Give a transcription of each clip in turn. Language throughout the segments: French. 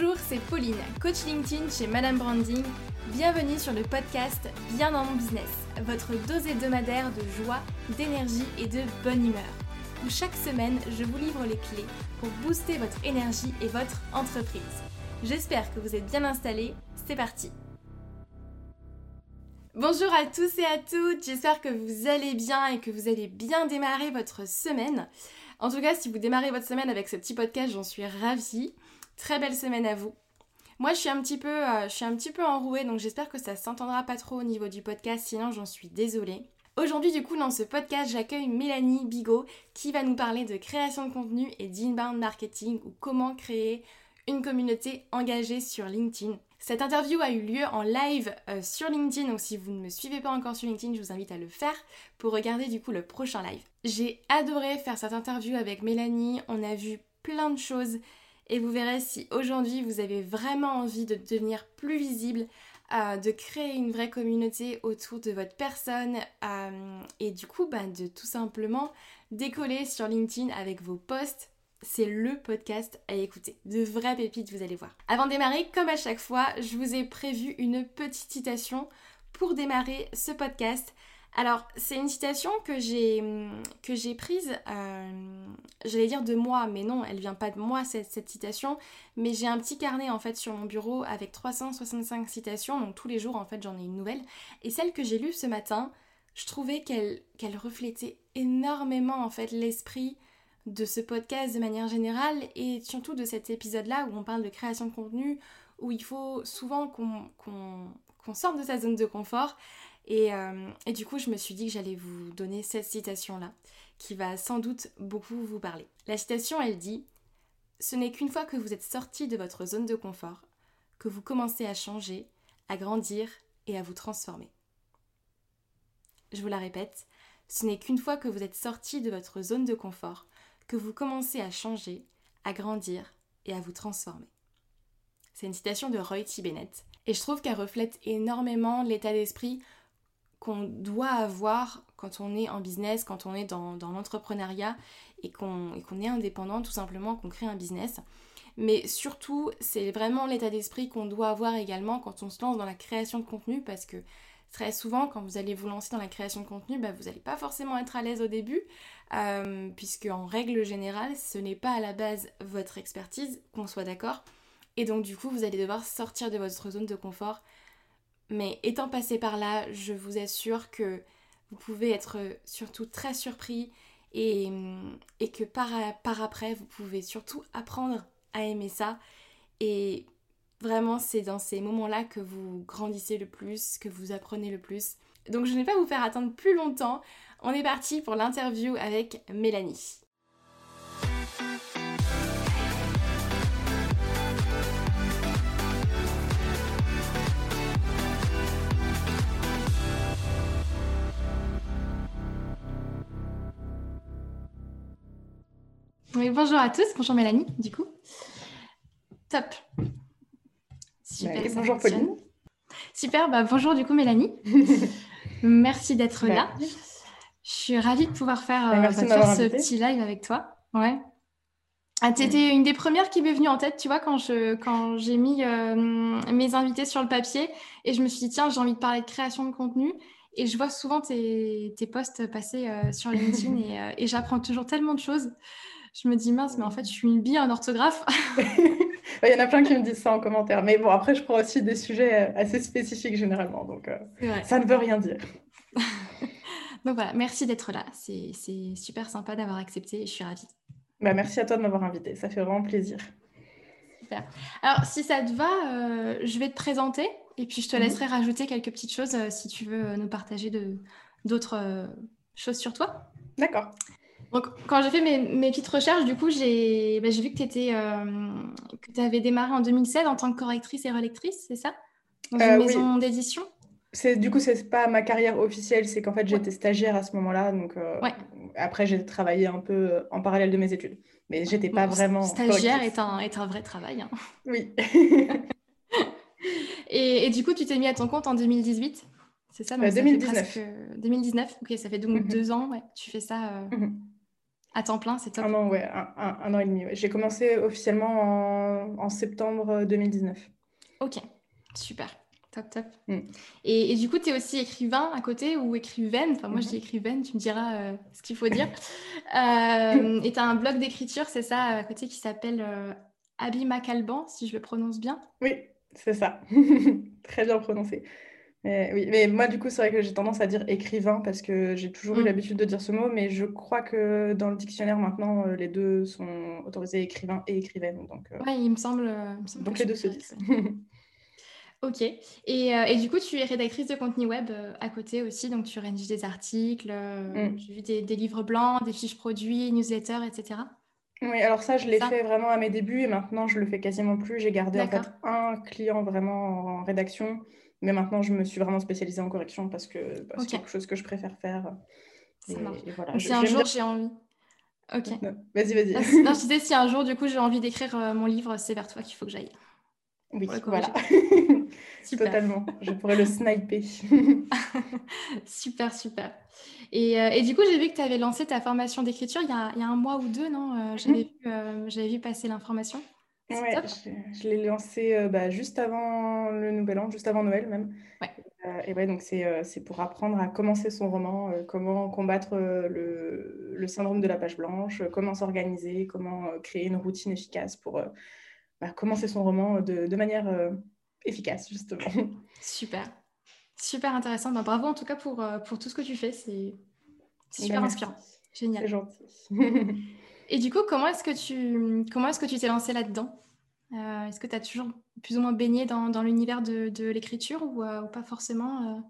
Bonjour, c'est Pauline, coach LinkedIn chez Madame Branding. Bienvenue sur le podcast Bien dans mon business, votre dose hebdomadaire de joie, d'énergie et de bonne humeur. Où chaque semaine, je vous livre les clés pour booster votre énergie et votre entreprise. J'espère que vous êtes bien installés. C'est parti. Bonjour à tous et à toutes, j'espère que vous allez bien et que vous allez bien démarrer votre semaine. En tout cas, si vous démarrez votre semaine avec ce petit podcast, j'en suis ravie. Très belle semaine à vous. Moi, je suis un petit peu, euh, un petit peu enrouée, donc j'espère que ça s'entendra pas trop au niveau du podcast, sinon j'en suis désolée. Aujourd'hui, du coup, dans ce podcast, j'accueille Mélanie Bigot qui va nous parler de création de contenu et d'inbound marketing ou comment créer une communauté engagée sur LinkedIn. Cette interview a eu lieu en live euh, sur LinkedIn, donc si vous ne me suivez pas encore sur LinkedIn, je vous invite à le faire pour regarder du coup le prochain live. J'ai adoré faire cette interview avec Mélanie, on a vu plein de choses et vous verrez si aujourd'hui vous avez vraiment envie de devenir plus visible, euh, de créer une vraie communauté autour de votre personne euh, et du coup bah, de tout simplement décoller sur LinkedIn avec vos posts. C'est le podcast à écouter. De vraies pépites, vous allez voir. Avant de démarrer, comme à chaque fois, je vous ai prévu une petite citation pour démarrer ce podcast. Alors, c'est une citation que j'ai, prise, euh, j'allais dire de moi, mais non, elle vient pas de moi, cette, citation, mais j'ai un petit carnet en fait sur mon bureau avec 365 citations, donc tous les jours en fait j'en ai une nouvelle. Et celle que j'ai lue ce matin, je trouvais qu'elle, qu'elle reflétait énormément en fait l'esprit de ce podcast de manière générale et surtout de cet épisode-là où on parle de création de contenu, où il faut souvent qu'on, qu'on, qu'on sorte de sa zone de confort euh, et, du coup, je me suis dit que j'allais vous donner cette citation-là, qui va sans doute beaucoup vous parler. La citation, elle dit Ce n'est qu'une fois que vous êtes sorti de votre zone de confort que vous commencez à changer, à grandir et à vous transformer. Je vous la répète, ce n'est qu'une fois que vous êtes sorti de votre zone de confort que vous commencez à changer, à grandir et à vous transformer. C'est une citation de Roy T. Bennett et je trouve qu'elle reflète énormément l'état d'esprit qu'on doit avoir quand on est en business, quand on est dans, l'entrepreneuriat et qu'on est indépendant, tout simplement, qu'on crée un business. Mais surtout, c'est vraiment l'état d'esprit qu'on doit avoir également quand on se lance dans la création de contenu parce que très souvent, quand vous allez vous lancer dans la création de contenu, bah, vous n'allez pas forcément être à l'aise au début, euh, puisque en règle générale, ce n'est pas à la base votre expertise, qu'on soit d'accord. Et donc du coup, vous allez devoir sortir de votre zone de confort, mais étant passé par là, je vous assure que vous pouvez être surtout très surpris et, que par, par après, vous pouvez surtout apprendre à aimer ça. Et vraiment, c'est dans ces moments-là que vous grandissez le plus, que vous apprenez le plus. Donc je ne vais pas vous faire attendre plus longtemps. On est parti pour l'interview avec Mélanie. Bonjour à tous, bonjour Mélanie, du coup. Top. Super. bonjour Pauline. Super, bah, bonjour du coup Mélanie. Merci d'être là. Je suis ravie de pouvoir faire, bah, euh, ce petit live avec toi. Ouais. Ah, tu étais une des premières qui m'est venue en tête, tu vois, quand je quand j'ai mis euh, mes invités sur le papier et je me suis dit, tiens, j'ai envie de parler de création de contenu. Et je vois souvent tes, tes posts passer euh, sur LinkedIn et, et j'apprends toujours tellement de choses je me dis mince, mais en fait, je suis une bille en orthographe. Il y en a plein qui me disent ça en commentaire. Mais bon, après, je prends aussi des sujets euh, assez spécifiques généralement. Donc, euh, ça ne veut rien dire. donc voilà, merci d'être là. C'est super sympa d'avoir accepté et je suis ravie. Bah, merci à toi de m'avoir invité. Ça fait vraiment plaisir. Super. Alors, si ça te va, euh, je vais te présenter et puis je te mhm. laisserai rajouter quelques petites choses si tu veux nous partager d'autres choses sur toi. D'accord. Donc, quand j'ai fait mes, mes, petites recherches, du coup, j'ai bah, vu que tu euh, avais démarré en 2016 en tant que correctrice et relectrice, c'est ça? Dans une euh, maison d'édition? Du coup, c'est pas ma carrière officielle, c'est qu'en fait, j'étais stagiaire à ce moment-là. Donc, euh, après, j'ai travaillé un peu en parallèle de mes études. Mais j'étais pas vraiment. Stagiaire est un, est un vrai travail. Hein. Oui. et, et, du coup, tu t'es mis à ton compte en 2018 c'est ça, donc 2019. 2019, ok, ça fait donc mhm. deux ans, ouais, tu fais ça. Mhm. À temps plein, c'est top. Un an, ouais, un, an et demi. J'ai commencé officiellement en, septembre 2019. Ok, super. Top, top. Mm. Et, du coup, tu es aussi écrivain à côté ou écrivaine? Enfin, moi, je dis mm-hmm. écrivaine, tu me diras euh, ce qu'il faut dire. euh, et tu as un blog d'écriture, c'est ça, à côté, qui s'appelle euh, Abby Macalban, si je le prononce bien? Oui, c'est ça. Très bien prononcé. Mais, oui, mais moi, du coup, c'est vrai que j'ai tendance à dire écrivain parce que j'ai toujours eu mm. l'habitude de dire ce mot, mais je crois que dans le dictionnaire maintenant, euh, les deux sont autorisés écrivain et écrivaine. Donc, euh, Oui, il me semble. Euh, donc les deux se disent. ok. Et, et, du coup, tu es rédactrice de contenu web à côté aussi, donc tu rédiges des articles, mm. j'ai vu des, des, livres blancs, des fiches produits, newsletters, etc. Oui, alors ça, je l'ai fait vraiment à mes débuts et maintenant, je le fais quasiment plus. J'ai gardé en fait un client vraiment en rédaction mais maintenant, je me suis vraiment spécialisée en correction parce que c'est quelque chose que je préfère faire. Ça marche. voilà. si un jour j'ai envie. Ok. Vas-y, vas-y. Non, je disais, si un jour, du coup, j'ai envie d'écrire euh, mon livre, c'est vers toi qu'il faut que j'aille. Oui, voilà. Totalement. Je pourrais le sniper. super, super. Et, euh, et, du coup, j'ai vu que tu avais lancé ta formation d'écriture il, il, y a un mois ou deux, non euh. J'avais vu, vu, passer l'information. Ouais, je, l'ai lancé euh, bah, juste avant le Nouvel An, juste avant Noël même. Ouais. Euh, et ouais, donc c'est euh, pour apprendre à commencer son roman, comment combattre le, le, syndrome de la page blanche, comment s'organiser, comment créer une routine efficace pour bah, commencer son roman de, de manière efficace, justement. Super. Super intéressant. Bah, bravo en tout cas pour, pour tout ce que tu fais. C'est super inspirant. Génial. C'est gentil. Et du coup, comment est-ce que tu comment est-ce que tu t'es lancé là-dedans? Euh, Est-ce que tu as toujours plus ou moins baigné dans, dans l'univers de, de l'écriture ou, euh, pas forcément euh?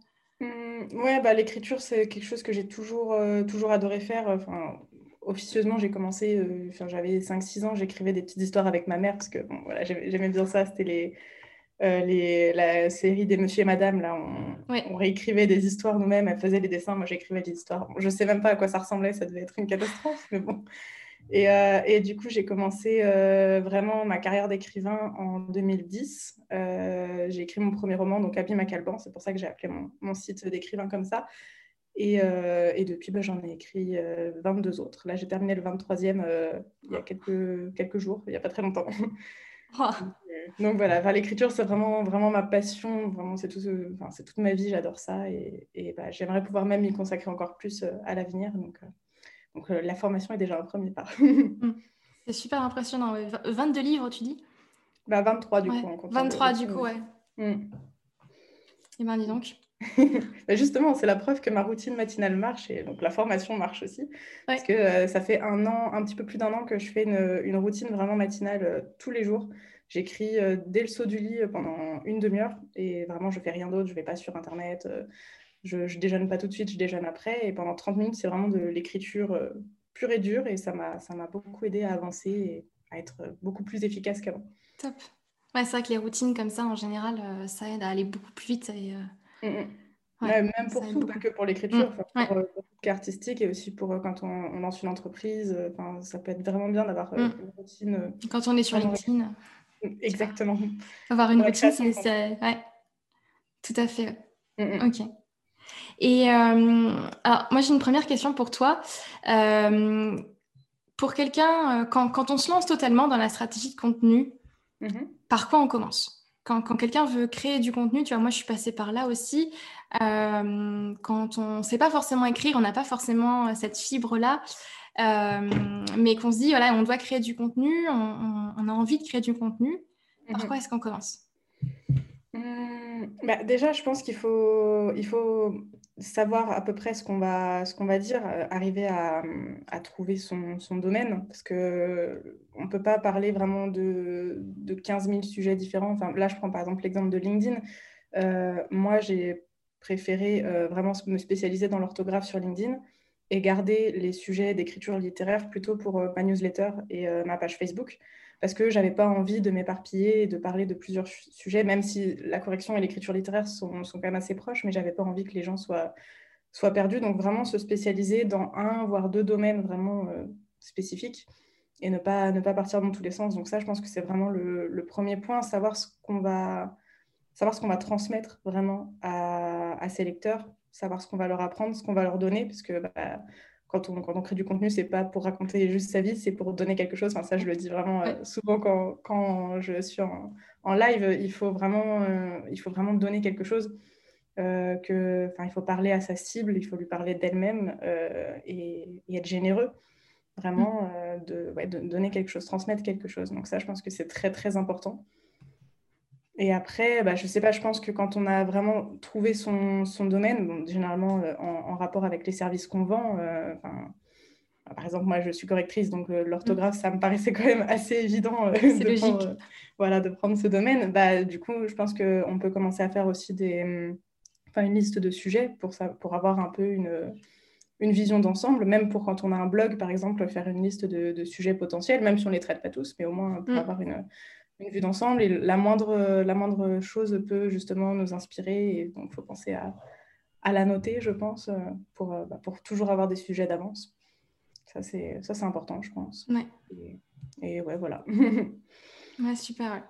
mmh, Ouais, bah, l'écriture, c'est quelque chose que j'ai toujours, toujours adoré faire. Enfin, officieusement, j'ai commencé, j'avais 5-6 ans, j'écrivais des petites histoires avec ma mère parce que bon, voilà, j'aimais bien ça. C'était les, les, la série des Monsieur et Madame, là, on, on réécrivait des histoires nous-mêmes, elle faisait les dessins, moi j'écrivais des histoires. Bon, je sais même pas à quoi ça ressemblait, ça devait être une catastrophe, mais bon. Et, euh, et, du coup, j'ai commencé euh, vraiment ma carrière d'écrivain en 2010. Euh, j'ai écrit mon premier roman, donc Abby Macalban. C'est pour ça que j'ai appelé mon, mon site d'écrivain comme ça. Et, et depuis, bah, j'en ai écrit 22 autres. Là, j'ai terminé le 23e il y a quelques, quelques jours, il n'y a pas très longtemps. Oh. Donc, voilà, l'écriture, c'est vraiment, vraiment ma passion. Vraiment, c'est tout, enfin, toute ma vie, j'adore ça. Et, et bah, j'aimerais pouvoir même m'y consacrer encore plus à l'avenir. Donc, donc euh, la formation est déjà un premier pas. Mm. C'est super impressionnant. 22 livres, tu dis? Bah, 23 du coup. 23 du coup, ouais. Mm. Et eh ben dis donc. bah justement, c'est la preuve que ma routine matinale marche et donc la formation marche aussi. Parce que euh, ça fait un an, un petit peu plus d'un an que je fais une, une routine vraiment matinale euh, tous les jours. J'écris dès le saut du lit pendant une demi-heure et vraiment je fais rien d'autre. Je vais pas sur Internet, je, ne déjeune pas tout de suite, je déjeune après. Et pendant 30 minutes, c'est vraiment de l'écriture euh, pure et dure. Et ça m'a beaucoup aidé à avancer et à être beaucoup plus efficace qu'avant. Top. Ouais, c'est vrai que les routines comme ça, en général, euh, ça aide à aller beaucoup plus vite. Et, euh, mm, mm. même pour tout, pas que pour l'écriture, mm. pour, tout ce artistique et aussi pour quand on, lance une entreprise. ça peut être vraiment bien d'avoir une routine. Quand on est sur LinkedIn. Exactement. Avoir une routine, c'est. Ouais. Tout à fait. Ok. Et euh, alors, moi, j'ai une première question pour toi. Euh, pour quelqu'un, euh, quand, quand, on se lance totalement dans la stratégie de contenu, mm-hmm. par quoi on commence? Quand, quand quelqu'un veut créer du contenu, tu vois, moi je suis passée par là aussi. quand on ne sait pas forcément écrire, on n'a pas forcément cette fibre-là, mais qu'on se dit, voilà, on doit créer du contenu, on, on, a envie de créer du contenu. Par mm-hmm. quoi est-ce qu'on commence? Mmh, bah, Déjà, je pense qu'il faut, savoir à peu près ce qu'on va, qu'on dire, euh, arriver à, trouver son, domaine, parce que on ne peut pas parler vraiment de, de 15 000 sujets différents. Enfin, là, je prends par exemple l'exemple de LinkedIn. Euh, moi, j'ai préféré euh, vraiment me spécialiser dans l'orthographe sur LinkedIn et garder les sujets d'écriture littéraire plutôt pour ma newsletter et ma page Facebook parce que j'avais pas envie de m'éparpiller et de parler de plusieurs sujets, même si la correction et l'écriture littéraire sont, sont, quand même assez proches, mais j'avais pas envie que les gens soient, soient perdus. Donc vraiment se spécialiser dans un, voire deux domaines vraiment euh, spécifiques et ne pas, ne pas partir dans tous les sens. Donc ça, je pense que c'est vraiment le, premier point, savoir ce qu'on va, savoir ce qu'on va transmettre vraiment à, à, ces lecteurs, savoir ce qu'on va leur apprendre, ce qu'on va leur donner, parce bah, quand on, quand on crée du contenu, c'est pas pour raconter juste sa vie, c'est pour donner quelque chose. Enfin, ça, je le dis vraiment souvent quand, quand, je suis en, en, live. Il faut vraiment, il faut vraiment donner quelque chose. que, il faut parler à sa cible, il faut lui parler d'elle-même et, et, être généreux vraiment mm. euh, de, ouais, de, donner quelque chose, transmettre quelque chose. Donc ça, je pense que c'est très, très important. Et après, bah, je ne sais pas, je pense que quand on a vraiment trouvé son, son domaine, généralement euh, en, rapport avec les services qu'on vend, euh, bah, par exemple, moi, je suis correctrice, donc l'orthographe, mm. ça me paraissait quand même assez évident de, prendre, voilà, de prendre ce domaine. Bah, du coup, je pense qu'on peut commencer à faire aussi des, une liste de sujets pour, ça, pour avoir un peu une une vision d'ensemble, même pour quand on a un blog, par exemple, faire une liste de, sujets potentiels, même si on ne les traite pas tous, mais au moins pour mm. avoir une, vue d'ensemble. Et la moindre, la moindre chose peut justement nous inspirer. Et donc, il faut penser à, la noter, je pense, euh, pour, euh, bah, pour toujours avoir des sujets d'avance. Ça, c'est important, je pense. Ouais. Et, ouais, voilà. ouais, super.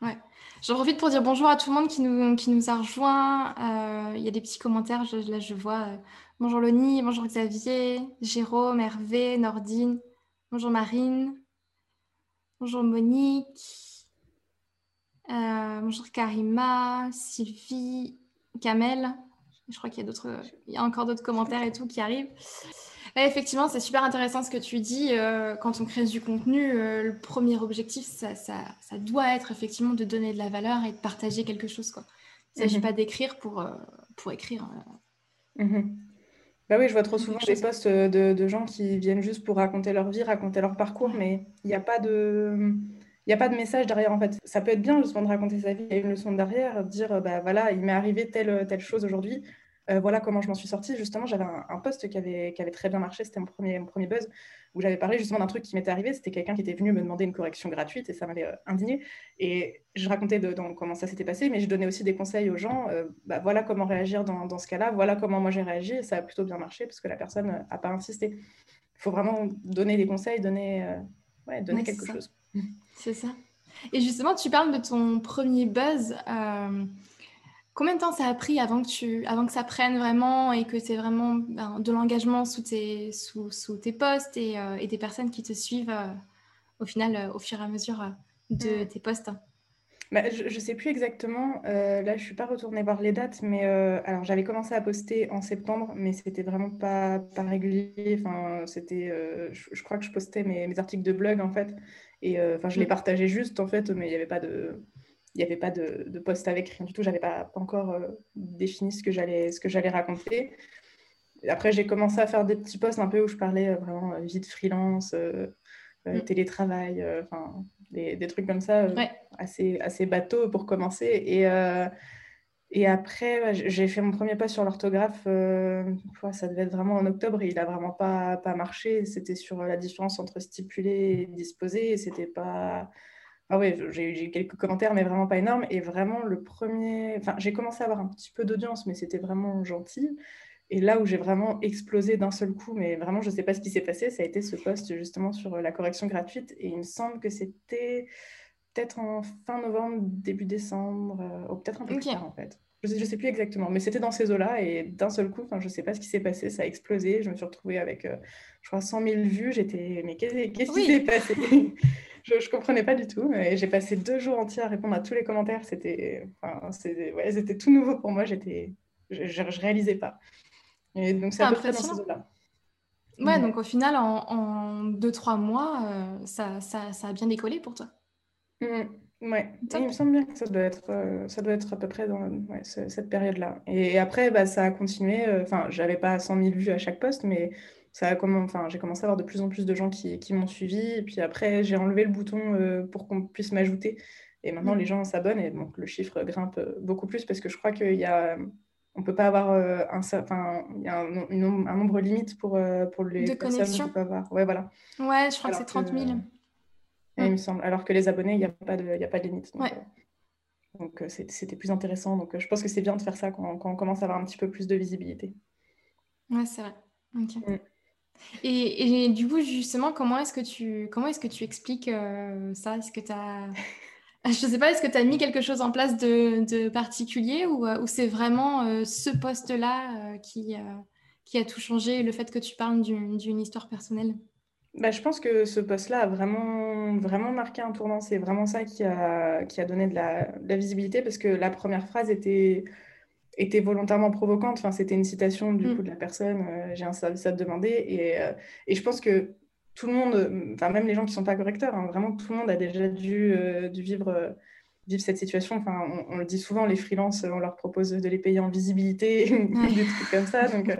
Ouais. J'en profite pour dire bonjour à tout le monde qui nous, qui nous a rejoint. Euh, il y a des petits commentaires, là je vois Bonjour Loni, bonjour Xavier, Jérôme, Hervé, Nordine, bonjour Marine, bonjour Monique, euh, bonjour Karima, Sylvie, Kamel. Je crois qu'il y a d'autres, il y a encore d'autres commentaires et tout qui arrivent. effectivement, c'est super intéressant ce que tu dis. Euh, quand on crée du contenu, euh, le premier objectif, ça, ça, doit être effectivement de donner de la valeur et de partager quelque chose. Quoi. Il ne s'agit mhm. pas d'écrire pour, pour écrire. Mhm. Bah oui, je vois trop souvent des posts de, gens qui viennent juste pour raconter leur vie, raconter leur parcours, mais il n'y a pas de... Il a pas de message derrière en fait. Ça peut être bien justement de raconter sa vie, il y a une leçon derrière, dire bah voilà, il m'est arrivé telle, telle chose aujourd'hui, euh, voilà comment je m'en suis sortie. Justement, j'avais un, post qui avait, qui avait très bien marché, c'était mon premier, mon premier buzz, où j'avais parlé justement d'un truc qui m'était arrivé. C'était quelqu'un qui était venu me demander une correction gratuite et ça m'avait euh, indigné. Et je racontais de, comment ça s'était passé, mais je donnais aussi des conseils aux gens. Euh, bah, voilà comment réagir dans, dans ce cas-là, voilà comment moi j'ai réagi. Et ça a plutôt bien marché parce que la personne n'a pas insisté. Il faut vraiment donner des conseils, donner, ouais, donner quelque chose. C'est ça. Et justement, tu parles de ton premier buzz. Combien de temps ça a pris avant que, tu, avant que ça prenne vraiment et que tu vraiment ben, de l'engagement sous tes, sous, sous tes posts et, euh, et, des personnes qui te suivent euh, au final euh, au fur et à mesure de tes posts bah, je ne sais plus exactement. là, je ne suis pas retournée voir les dates, mais alors j'avais commencé à poster en septembre, mais c'était vraiment pas, pas régulier. Enfin, c'était, je, crois que je postais mes, mes, articles de blog en fait, et enfin, je les partageais juste en fait, mais il n'y avait pas de il n'y avait pas de, de, post avec rien du tout. J'avais pas, pas encore euh, défini ce que j'allais ce que j'allais raconter. Après, j'ai commencé à faire des petits posts un peu où je parlais euh, vraiment euh, vie de freelance, mm. télétravail, enfin des, des, trucs comme ça, assez assez bateau pour commencer. Et et après, j'ai fait mon premier post sur l'orthographe. ça devait être vraiment en octobre et il a vraiment pas pas marché. C'était sur la différence entre stipuler et disposer. C'était pas ah oui, j'ai eu quelques commentaires, mais vraiment pas énormes. Et vraiment, le premier. Enfin, j'ai commencé à avoir un petit peu d'audience, mais c'était vraiment gentil. Et là où j'ai vraiment explosé d'un seul coup, mais vraiment, je ne sais pas ce qui s'est passé, ça a été ce post justement sur la correction gratuite. Et il me semble que c'était peut-être en fin novembre, début décembre, euh, ou peut-être un peu plus tard en fait. Je ne sais, sais, plus exactement, mais c'était dans ces eaux-là. Et d'un seul coup, je ne sais pas ce qui s'est passé, ça a explosé. Je me suis retrouvée avec, euh, je crois, 100 000 vues. J'étais, mais qu'est-ce qui s'est passé? Je ne comprenais pas du tout. Et j'ai passé deux jours entiers à répondre à tous les commentaires. C'était enfin, ouais, tout nouveau pour moi. J'étais, je ne réalisais pas. Et donc, c'est à peu près dans ces là Ouais, donc au final, en 2-3 mois, euh, ça, ça, ça, a bien décollé pour toi. Mmh, ouais, il me semble bien que ça doit être, euh, ça doit être à peu près dans ouais, cette période-là. Et après, bah, ça a continué. Euh, enfin, j'avais pas 100 000 vues à chaque poste, mais ça a enfin, j'ai commencé à avoir de plus en plus de gens qui, qui m'ont suivi. Et puis après, j'ai enlevé le bouton euh, pour qu'on puisse m'ajouter. Et maintenant, mm. les gens s'abonnent et donc le chiffre grimpe beaucoup plus parce que je crois qu'il y a. On peut pas avoir euh, un, enfin, il y a un, un, nombre limite pour, euh, pour les de personnes peut avoir. Ouais, voilà. Ouais, je crois que c'est 30 000. Il me semble. Alors que les abonnés, il n'y a, pas de, a pas de limite. Donc, donc c'était plus intéressant. Donc je pense que c'est bien de faire ça quand, quand, on commence à avoir un petit peu plus de visibilité. Ouais, c'est vrai. Ok. Mm. Et, du coup, justement, comment est-ce que tu, comment est-ce que tu expliques euh, ça? Est-ce que tu as... Je sais pas, est-ce que tu as mis quelque chose en place de, de particulier ou, euh, ou c'est vraiment euh, ce poste-là qui, qui a tout changé, le fait que tu parles d'une histoire personnelle? Bah, je pense que ce poste-là a vraiment, vraiment marqué un tournant. C'est vraiment ça qui a, qui a donné de la, visibilité parce que la première phrase était, était volontairement provocante. Enfin, c'était une citation du mm. coup de la personne euh, J'ai un service à te demander. Et, euh, et, je pense que tout le monde, enfin, même les gens qui ne sont pas correcteurs, hein, vraiment tout le monde a déjà dû, euh, dû vivre vivre cette situation. Enfin, on, le dit souvent, les freelances, on leur propose de les payer en visibilité, des trucs comme ça. Donc, euh,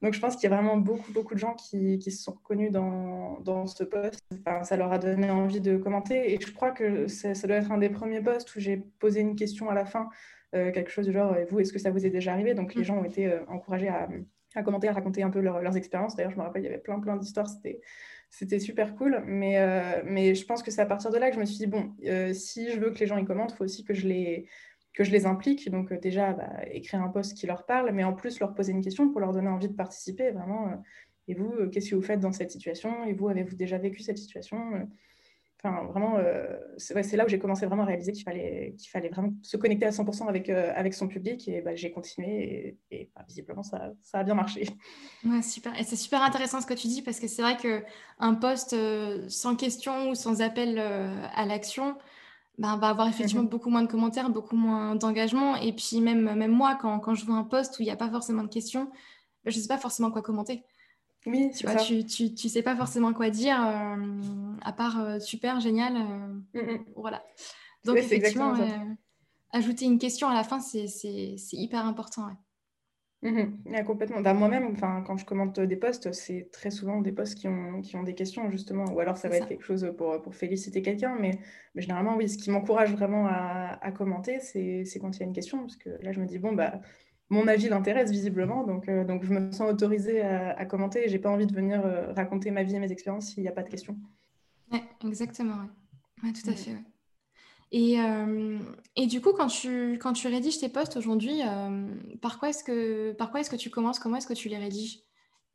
donc je pense qu'il y a vraiment beaucoup, beaucoup de gens qui, qui se sont reconnus dans, dans ce poste. Enfin, ça leur a donné envie de commenter. Et je crois que ça doit être un des premiers posts où j'ai posé une question à la fin, euh, quelque chose du genre, vous, est-ce que ça vous est déjà arrivé? Donc les mm. gens ont été euh, encouragés à, à, commenter, à raconter un peu leurs expériences. D'ailleurs, je me rappelle, il y avait plein, plein d'histoires. C'était c'était super cool. Mais, euh, mais je pense que c'est à partir de là que je me suis dit, bon, euh, si je veux que les gens y commentent, il faut aussi que je les, que je les implique. Donc euh, déjà, bah, écrire un post qui leur parle, mais en plus leur poser une question pour leur donner envie de participer. Vraiment, et vous, qu'est-ce que vous faites dans cette situation? Et vous, avez-vous déjà vécu cette situation? Enfin, vraiment, euh, c'est là où j'ai commencé vraiment à réaliser qu'il fallait, qu'il fallait vraiment se connecter à 100% avec, euh, avec son public. Et bah, j'ai continué et, bah, visiblement, ça, ça, a bien marché. Ouais, super. Et c'est super intéressant ce que tu dis parce que c'est vrai qu'un poste euh, sans question ou sans appel à l'action bah, va avoir effectivement mhm. beaucoup moins de commentaires, beaucoup moins d'engagement. Et puis même, même moi, quand, quand je vois un poste où il n'y a pas forcément de questions, je ne sais pas forcément quoi commenter. Oui, tu vois, tu, tu, tu, sais pas forcément quoi dire, euh, à part euh, super, génial. Euh, mm, mm. Voilà. Donc, effectivement, ajouter une question à la fin, c'est hyper important. Mm, complètement. Bah, Moi-même, quand je commente des posts, c'est très souvent des posts qui ont, qui ont des questions, justement. Ou alors, ça va être quelque chose pour, pour féliciter quelqu'un. Mais, mais, généralement, oui, ce qui m'encourage vraiment à, à commenter, c'est quand il y a une question. Parce que là, je me dis, bon, bah mon avis l'intéresse visiblement, donc, euh, donc je me sens autorisée à, commenter et j'ai pas envie de venir euh, raconter ma vie et mes expériences s'il n'y a pas de questions. Ouais, exactement, ouais. tout à fait. Et, euh, et, du coup, quand tu, quand tu rédiges tes posts aujourd'hui, par quoi est-ce que, par quoi est-ce que tu commences? Comment est-ce que tu les rédiges?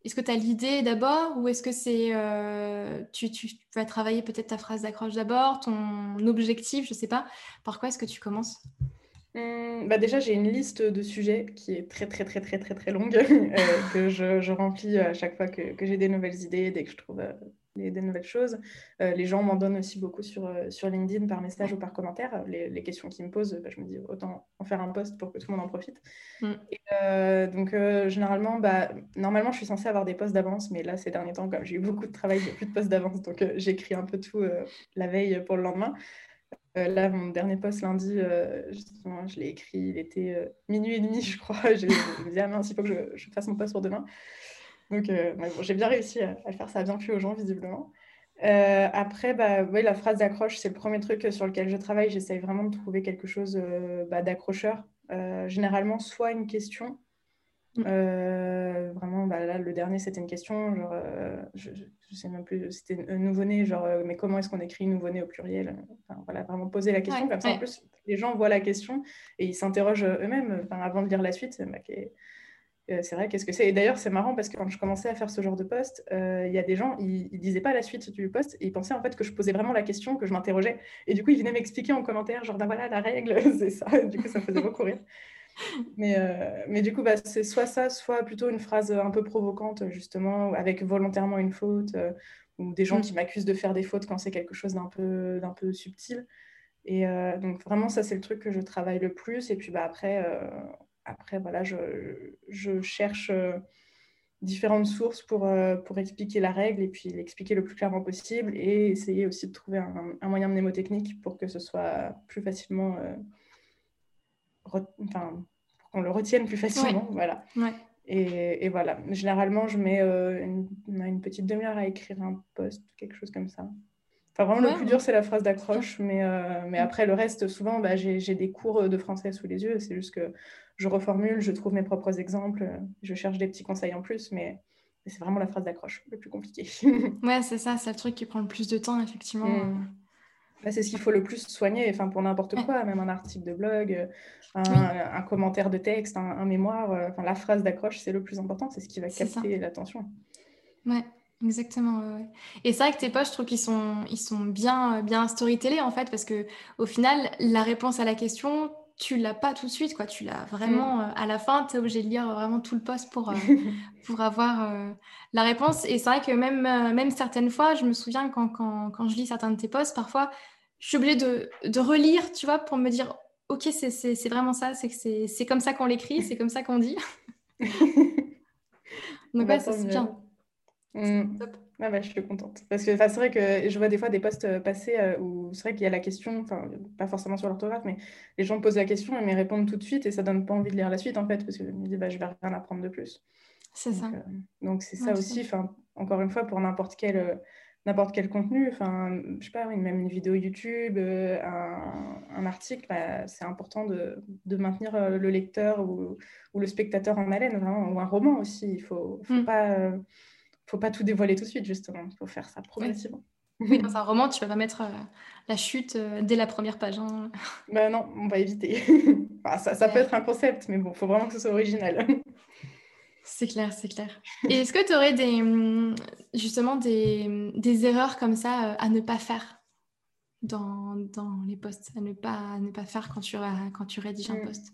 Est-ce que tu as l'idée d'abord ou est-ce que c'est tu, tu, vas travailler peut-être ta phrase d'accroche d'abord, ton objectif, je sais pas. Par quoi est-ce que tu commences? Mmh, bah déjà, j'ai une liste de sujets qui est très, très, très, très, très, très longue, euh, que je, je, remplis à chaque fois que, que j'ai des nouvelles idées, dès que je trouve euh, des, des, nouvelles choses. Euh, les gens m'en donnent aussi beaucoup sur, sur LinkedIn par message ou par commentaire. Les, les questions qu'ils me posent, bah, je me dis autant en faire un post pour que tout le monde en profite. Mmh. Et, donc, généralement, bah, normalement, je suis censée avoir des posts d'avance, mais là, ces derniers temps, comme j'ai eu beaucoup de travail, a plus de posts d'avance, donc j'écris un peu tout la veille pour le lendemain. Euh, là, mon dernier post lundi, euh, justement, je l'ai écrit, il était euh, minuit et demi, je crois. je me dit, ah mince, il faut que je, fasse mon post pour demain. Donc, j'ai bien réussi à, faire, ça bien plu aux gens, visiblement. après, bah, la phrase d'accroche, c'est le premier truc sur lequel je travaille. J'essaye vraiment de trouver quelque chose bah, d'accrocheur. généralement, soit une question. Euh, vraiment, bah, là, le dernier, c'était une question, genre, euh, je, je, sais même plus, c'était un nouveau-né, genre, euh, mais comment est-ce qu'on écrit nouveau-né au pluriel? Enfin, Voilà, vraiment poser la question, comme ça, en plus, les gens voient la question et ils s'interrogent eux-mêmes, avant de lire la suite. Bah, c'est vrai, qu'est-ce que c'est? Et d'ailleurs, c'est marrant parce que quand je commençais à faire ce genre de post, il y a des gens, ils, ne disaient pas la suite du post et ils pensaient en fait que je posais vraiment la question, que je m'interrogeais. Et du coup, ils venaient m'expliquer en commentaire, genre, bah voilà, la règle, c'est ça. Du coup, ça faisait beaucoup rire mais, euh, mais du coup, bah, c'est soit ça, soit plutôt une phrase un peu provocante, justement, avec volontairement une faute, euh, ou des gens mm. qui m'accusent de faire des fautes quand c'est quelque chose d'un peu, d'un peu subtil. Et euh, donc, vraiment, ça, c'est le truc que je travaille le plus. Et puis, bah, après, après voilà, je, je cherche différentes sources pour, pour expliquer la règle et puis l'expliquer le plus clairement possible et essayer aussi de trouver un, un moyen mnémotechnique pour que ce soit plus facilement enfin, pour qu'on le retienne plus facilement. Voilà. Et, et, voilà. Généralement, je mets euh, une, une, petite demi-heure à écrire un post, quelque chose comme ça. Enfin, vraiment, le plus dur, c'est la phrase d'accroche. Mais, euh, mais après, le reste, souvent, bah, j'ai des cours de français sous les yeux. C'est juste que je reformule, je trouve mes propres exemples, je cherche des petits conseils en plus. Mais, c'est vraiment la phrase d'accroche le plus compliqué. ouais, c'est ça. C'est le truc qui prend le plus de temps, effectivement. Mm. Bah, c'est ce qu'il faut le plus soigner, enfin, pour n'importe quoi, même un article de blog, euh, un, commentaire de texte, un, mémoire. Euh, enfin, la phrase d'accroche, c'est le plus important, c'est ce qui va capter l'attention. Ouais, exactement. Et c'est vrai que tes posts, je trouve qu'ils sont, ils sont bien, bien storytellés, en fait, parce que au final, la réponse à la question, tu l'as pas tout de suite, quoi. Tu l'as vraiment mm. à la fin, tu es obligé de lire vraiment tout le post pour, pour avoir la réponse. Et c'est vrai que même, même certaines fois, je me souviens quand, quand, quand, je lis certains de tes posts, parfois, je suis obligée de, de relire, tu vois, pour me dire, ok, c'est vraiment ça, c'est c'est comme ça qu'on l'écrit, c'est comme ça qu'on dit. Donc bah, ouais, c'est bien. Mm. Ah bah, je suis contente. Parce que c'est vrai que je vois des fois des posts euh, passer euh, où c'est vrai qu'il y a la question, enfin, pas forcément sur l'orthographe, mais les gens posent la question et me répondent tout de suite et ça donne pas envie de lire la suite en fait, parce que je me dis, bah, je vais rien apprendre de plus. C'est ça. Euh, donc c'est ça aussi, enfin, encore une fois, pour n'importe quel, n'importe quel contenu, enfin, je sais pas, même une vidéo YouTube, un, un, article, bah, c'est important de, de, maintenir le lecteur ou, ou, le spectateur en haleine, vraiment, ou un roman aussi. Il faut, faut mm. pas faut pas tout dévoiler tout de suite, justement. Il faut faire ça progressivement. Oui, dans un roman, tu vas pas mettre euh, la chute euh, dès la première page. Hein. Ben non, on va éviter. ça, ça peut être un concept, mais bon, il faut vraiment que ce soit original. C'est clair, c'est clair. Et est-ce que tu aurais des, hum, justement des, des, erreurs comme ça euh, à ne pas faire dans, dans les posts, à ne pas, à ne pas faire quand tu, quand tu rédiges un hmm. post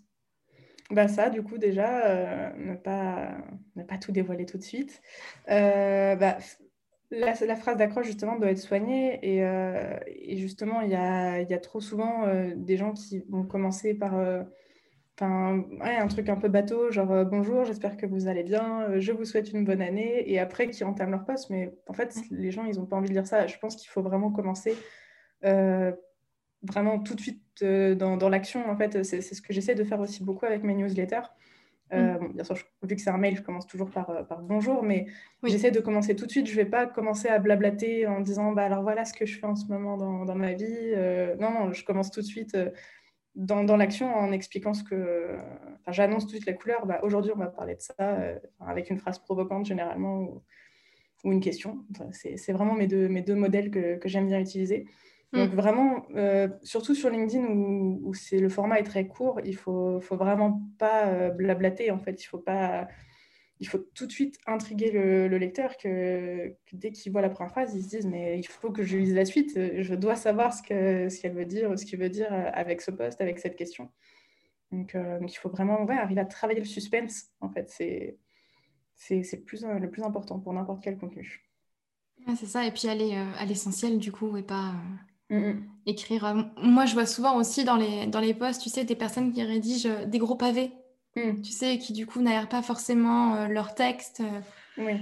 bah ça, du coup, déjà, euh, ne, pas, ne pas tout dévoiler tout de suite. Euh, bah, la, la, phrase d'accroche, justement, doit être soignée. Et, euh, et justement, il y a, y a, trop souvent des gens qui vont commencer par ouais, un truc un peu bateau, genre bonjour, j'espère que vous allez bien, je vous souhaite une bonne année. Et après, qui entament leur poste. Mais en fait, les gens, ils n'ont pas envie de dire ça. Je pense qu'il faut vraiment commencer vraiment tout de suite euh, dans, dans l'action. En fait, c'est ce que j'essaie de faire aussi beaucoup avec mes newsletters. Euh, mm. bien sûr, vu que c'est un mail, je commence toujours par, euh, par bonjour, mais j'essaie de commencer tout de suite. Je ne vais pas commencer à blablater en disant bah, alors voilà ce que je fais en ce moment dans, dans ma vie. non, non, je commence tout de suite dans, dans l'action en expliquant ce que. Enfin, j'annonce tout de suite la couleur. Bah, Aujourd'hui, on va parler de ça avec une phrase provocante généralement ou, ou une question. c'est vraiment mes deux, mes deux modèles que, que j'aime bien utiliser. Donc mm. vraiment, euh, surtout sur LinkedIn où, où le format est très court, il ne faut, faut, vraiment pas euh, blablater en fait. Il faut pas, il faut tout de suite intriguer le, lecteur que, dès qu'il voit la première phrase, il se dise mais il faut que je lise la suite. Je dois savoir ce qu'elle ce veut dire, ce qu'il veut dire avec ce poste, avec cette question. Donc, euh, donc il faut vraiment ouais, arriver à travailler le suspense en fait. C'est plus, le plus important pour n'importe quel contenu. c'est ça, et puis aller à l'essentiel du coup, et pas Mm. Écrire. Euh, moi, je vois souvent aussi dans les, dans les posts, tu sais, des personnes qui rédigent euh, des gros pavés, mm. tu sais, qui du coup n'aèrent pas forcément euh, leur texte.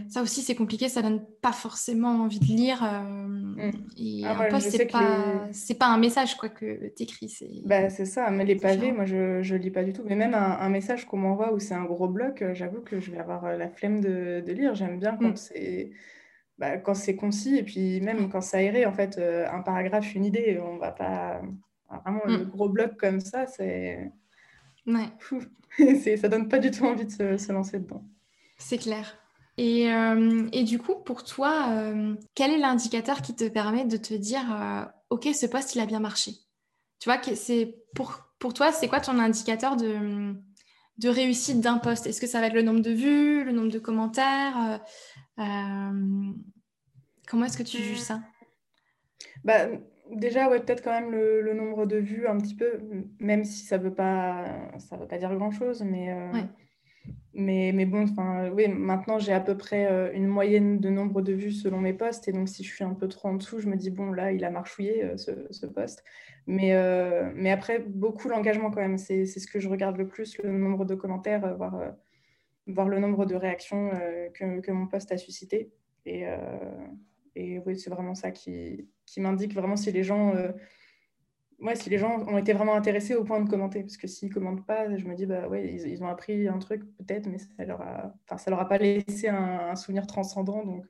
Ça aussi, c'est compliqué, ça donne pas forcément envie de lire. Et ah, un post, c'est pas, pas un message quoi, que tu écris. Bah, c'est ça, mais les pavés, moi, je, je lis pas du tout. Mais même un, message qu'on m'envoie où c'est un gros bloc, j'avoue que je vais avoir la flemme de, de lire. J'aime bien quand c'est bah, quand c'est concis et puis même quand c'est aéré, en fait, euh, un paragraphe, une idée, on va pas. Vraiment, le mm. gros bloc comme ça, c'est. Ouais. ça donne pas du tout envie de se, lancer dedans. C'est clair. Et, euh, et, du coup, pour toi, euh, quel est l'indicateur qui te permet de te dire Ok, ce poste, il a bien marché? Tu vois, c'est pour, pour toi, c'est quoi ton indicateur de, de réussite d'un poste? Est-ce que ça va être le nombre de vues, le nombre de commentaires? Euh, comment est-ce que tu juges ça? Bah, Déjà, ouais, peut-être quand même le, nombre de vues un petit peu, même si ça ne veut, pas, ça veut pas dire grand-chose, mais, euh, mais, mais bon, oui, maintenant j'ai à peu près euh, une moyenne de nombre de vues selon mes posts, et donc si je suis un peu trop en dessous, je me dis, bon, là, il a marchouillé ce, ce post. Mais, mais après, beaucoup l'engagement quand même, c'est ce que je regarde le plus, le nombre de commentaires, voire voir le nombre de réactions euh, que, que, mon poste a suscité. Et, euh, et oui, c'est vraiment ça qui, qui m'indique vraiment si les gens euh, ouais, si les gens ont été vraiment intéressés au point de commenter. Parce que s'ils ne commentent pas, je me dis, bah ouais, ils, ont appris un truc peut-être, mais ça leur a, ça leur a pas laissé un, souvenir transcendant. Donc,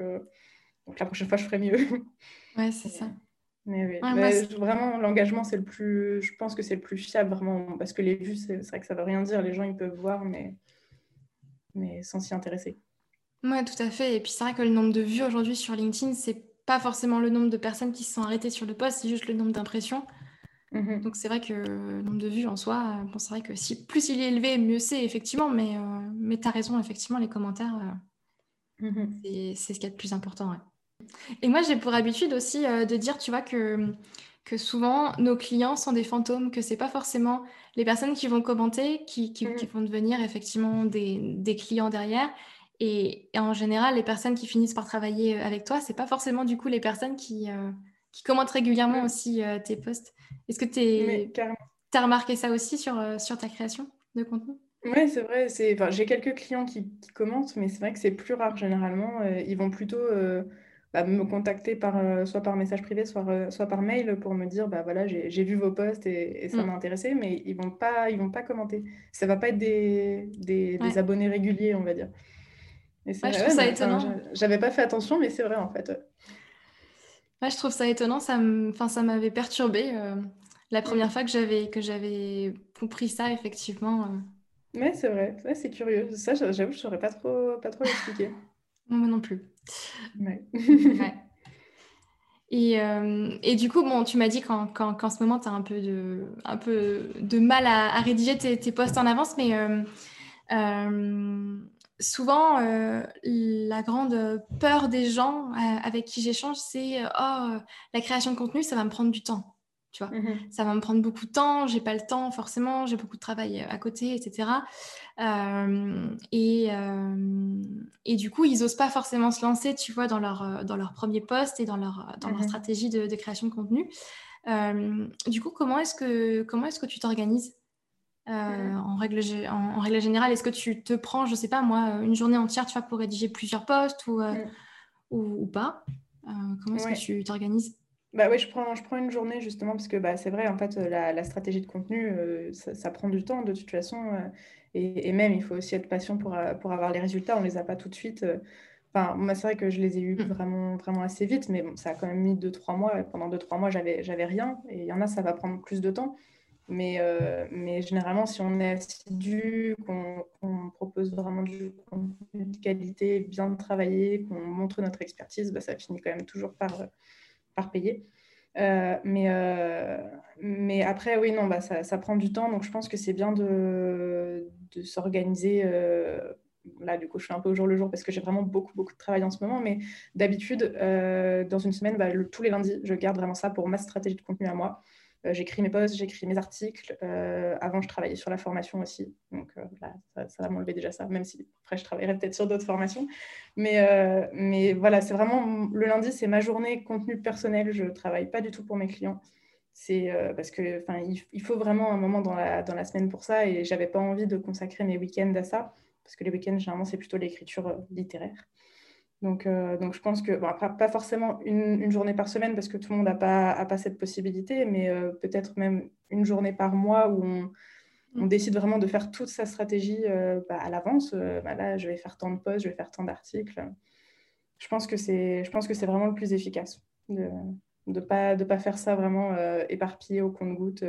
donc la prochaine fois, je ferai mieux. Ouais, c'est ça. Mais oui, vraiment, l'engagement, c'est le plus, je pense que c'est le plus fiable, vraiment, parce que les vues, c'est vrai que ça veut rien dire. Les gens, ils peuvent voir, mais mais sans s'y intéresser. Oui, tout à fait. Et puis c'est vrai que le nombre de vues aujourd'hui sur LinkedIn, c'est pas forcément le nombre de personnes qui se sont arrêtées sur le post, c'est juste le nombre d'impressions. Mhm. Donc c'est vrai que le nombre de vues en soi, bon, c'est vrai que si plus il est élevé, mieux c'est effectivement, mais, euh, mais tu as raison, effectivement, les commentaires, euh, mhm. c'est ce qui est le plus important. Et moi j'ai pour habitude aussi euh, de dire, tu vois, que que souvent nos clients sont des fantômes, que c'est pas forcément les personnes qui vont commenter qui, qui, qui mm. vont devenir effectivement des, des clients derrière. Et, en général, les personnes qui finissent par travailler avec toi, c'est pas forcément du coup les personnes qui, qui commentent régulièrement mm. aussi tes posts. Est-ce que tu as remarqué ça aussi sur, sur ta création de contenu? Oui, c'est vrai. C'est... Enfin, j'ai quelques clients qui, qui commentent, mais c'est vrai que c'est plus rare généralement. ils vont plutôt bah, me contacter par, euh, soit par message privé, soit, euh, soit par mail pour me dire bah voilà, j'ai vu vos posts et, ça mm. m'a intéressé, mais ils vont pas, ils vont pas commenter. Ça va pas être des, des, abonnés réguliers, on va dire. Et je trouve ça étonnant. J'avais pas fait attention, mais c'est vrai en fait. je trouve ça étonnant. Ça m'avait perturbé euh, la première fois que j'avais que j'avais compris ça, effectivement. Ouais, c'est vrai. c'est curieux. Ça, j'avoue, je saurais pas trop, pas trop l'expliquer. Moi non plus. Et, euh, et, du coup, bon, tu m'as dit qu'en, ce moment, tu as un peu de, un peu de mal à, rédiger tes, tes, posts en avance, mais euh, euh, souvent, la grande peur des gens avec qui j'échange, c'est Oh, la création de contenu, ça va me prendre du temps tu vois. Mmh ça va me prendre beaucoup de temps, j'ai pas le temps forcément, j'ai beaucoup de travail à côté, etc. et, et, du coup, ils osent pas forcément se lancer, tu vois, dans leur, dans leur premier poste et dans leur, dans leur mmh stratégie de, création de contenu. du coup, comment est-ce que, comment est-ce que tu t'organises? Mmh en, règle, en, règle générale, est-ce que tu te prends, je sais pas moi, une journée entière, tu vois, pour rédiger plusieurs postes ou, ou, pas? Comment est-ce que tu t'organises? Bah oui, je prends, je prends une journée justement parce que bah, c'est vrai, en fait, la, la stratégie de contenu, euh, ça, prend du temps de toute façon. Euh, et, et, même, il faut aussi être patient pour, euh, pour avoir les résultats. On ne les a pas tout de suite. Enfin, moi, c'est vrai que je les ai eus mmh. vraiment, vraiment assez vite, mais bon, ça a quand même mis 2-3 mois. Pendant 2-3 mois, j'avais rien. Et il y en a, ça va prendre plus de temps. Mais, mais généralement, si on est assidu, qu'on, propose vraiment du contenu de qualité, bien travaillé, qu'on montre notre expertise, bah, ça finit quand même toujours par par payer. Euh, mais, euh, mais après, oui, non, bah, ça, ça, prend du temps. Donc, je pense que c'est bien de, de s'organiser. Euh, là, du coup, je suis un peu au jour le jour parce que j'ai vraiment beaucoup, beaucoup de travail en ce moment. Mais d'habitude, dans une semaine, bah, tous les lundis, je garde vraiment ça pour ma stratégie de contenu à moi. Euh, j'écris mes posts, j'écris mes articles. Euh, avant, je travaillais sur la formation aussi. Donc euh, là, ça, va m'enlever déjà ça, même si après, je travaillerai peut-être sur d'autres formations. Mais, mais voilà, c'est vraiment le lundi, c'est ma journée contenu personnel. Je ne travaille pas du tout pour mes clients. C'est parce que il, il, faut vraiment un moment dans la, dans la semaine pour ça. Et j'avais pas envie de consacrer mes week-ends à ça. Parce que les week-ends, généralement, c'est plutôt l'écriture littéraire. Donc, euh, donc je pense que, bon, pas forcément une, journée par semaine parce que tout le monde n'a pas, pas cette possibilité, mais euh, peut-être même une journée par mois où on, on, mm. décide vraiment de faire toute sa stratégie euh, bah, à l'avance. Bah, là, je vais faire tant de posts, je vais faire tant d'articles. Je pense que c'est vraiment le plus efficace de ne pas, de pas faire ça vraiment éparpillé au compte-goutte.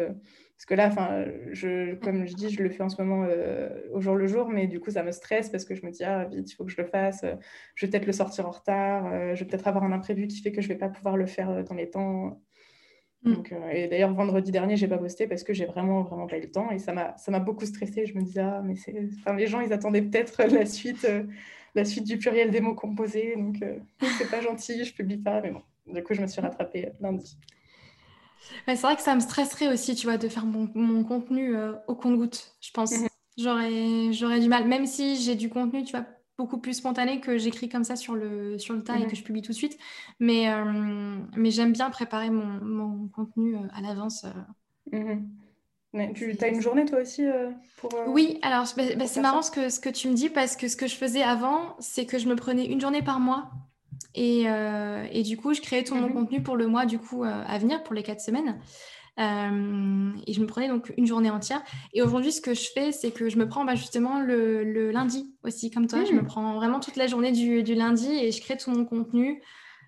Parce que là, je, comme je dis, je le fais en ce moment euh, au jour le jour, mais du coup, ça me stresse parce que je me dis, ah, vite, il faut que je le fasse. Je vais peut-être le sortir en retard. Euh, je vais peut-être avoir un imprévu qui fait que je ne vais pas pouvoir le faire euh, dans les temps. Mm. Donc, et d'ailleurs, vendredi dernier, je n'ai pas posté parce que j'ai vraiment, vraiment pas eu le temps. Et ça m'a beaucoup stressé. Je me disais, ah, mais. Enfin, les gens, ils attendaient peut-être la suite, la suite du pluriel des mots composés. Donc, c'est pas gentil, je publie pas. Mais bon, du coup, je me suis rattrapée lundi c'est vrai que ça me stresserait aussi, tu vois, de faire mon, contenu euh, au compte-goutte, je pense. Mhm. J'aurais, j'aurais du mal, même si j'ai du contenu, tu vois, beaucoup plus spontané que j'écris comme ça sur le, sur le tas et mhm. que je publie tout de suite. Mais, euh, mais j'aime bien préparer mon, mon contenu euh, à l'avance. Mhm. tu as une journée toi aussi pour... oui, alors bah, bah, c'est marrant ce que, ce que tu me dis parce que ce que je faisais avant, c'est que je me prenais une journée par mois euh, et, du coup, je créais tout mon mhm. contenu pour le mois du coup euh, à venir, pour les quatre semaines. Euh, et je me prenais donc une journée entière. Et aujourd'hui, ce que je fais, c'est que je me prends bah, justement le, lundi aussi, comme toi. Je me hmm. prends vraiment toute la journée du, lundi et je crée tout mon contenu.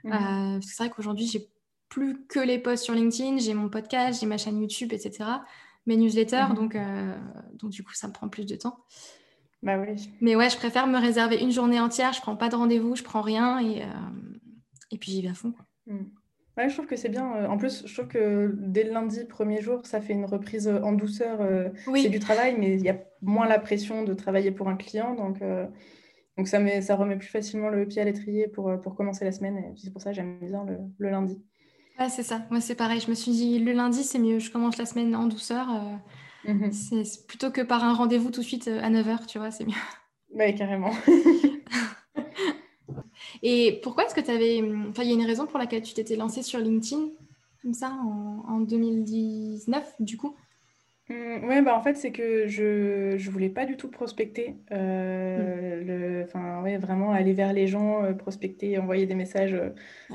Mhm. c'est vrai qu'aujourd'hui, j'ai plus que les posts sur LinkedIn, j'ai mon podcast, j'ai ma chaîne YouTube, etc. Mes newsletters, mhm. donc, donc du coup, ça me prend plus de temps. Bah oui. Mais ouais, je préfère me réserver une journée entière. Je prends pas de rendez-vous, je prends rien et, euh, et puis j'y vais à fond. Ouais, je trouve que c'est bien. Euh, en plus, je trouve que dès le lundi, premier jour, ça fait une reprise euh, en douceur. C'est du travail, mais il y a moins la pression de travailler pour un client. Donc, donc ça, met, ça remet plus facilement le pied à l'étrier pour, pour commencer la semaine. Et c'est pour ça que j'aime bien le, le lundi. Ouais, c'est ça. Moi, c'est pareil. Je me suis dit, le lundi, c'est mieux. Je commence la semaine en douceur. Mmh c'est plutôt que par un rendez-vous tout de suite à 9h, tu vois, c'est mieux. Oui, carrément. Et pourquoi est-ce que tu avais. Enfin, il y a une raison pour laquelle tu t'étais lancée sur LinkedIn, comme ça, en, 2019, du coup? Mmh, Oui, bah en fait, c'est que je ne voulais pas du tout prospecter. Euh, mmh. le, enfin, ouais, vraiment aller vers les gens, euh, prospecter, envoyer des messages. Euh,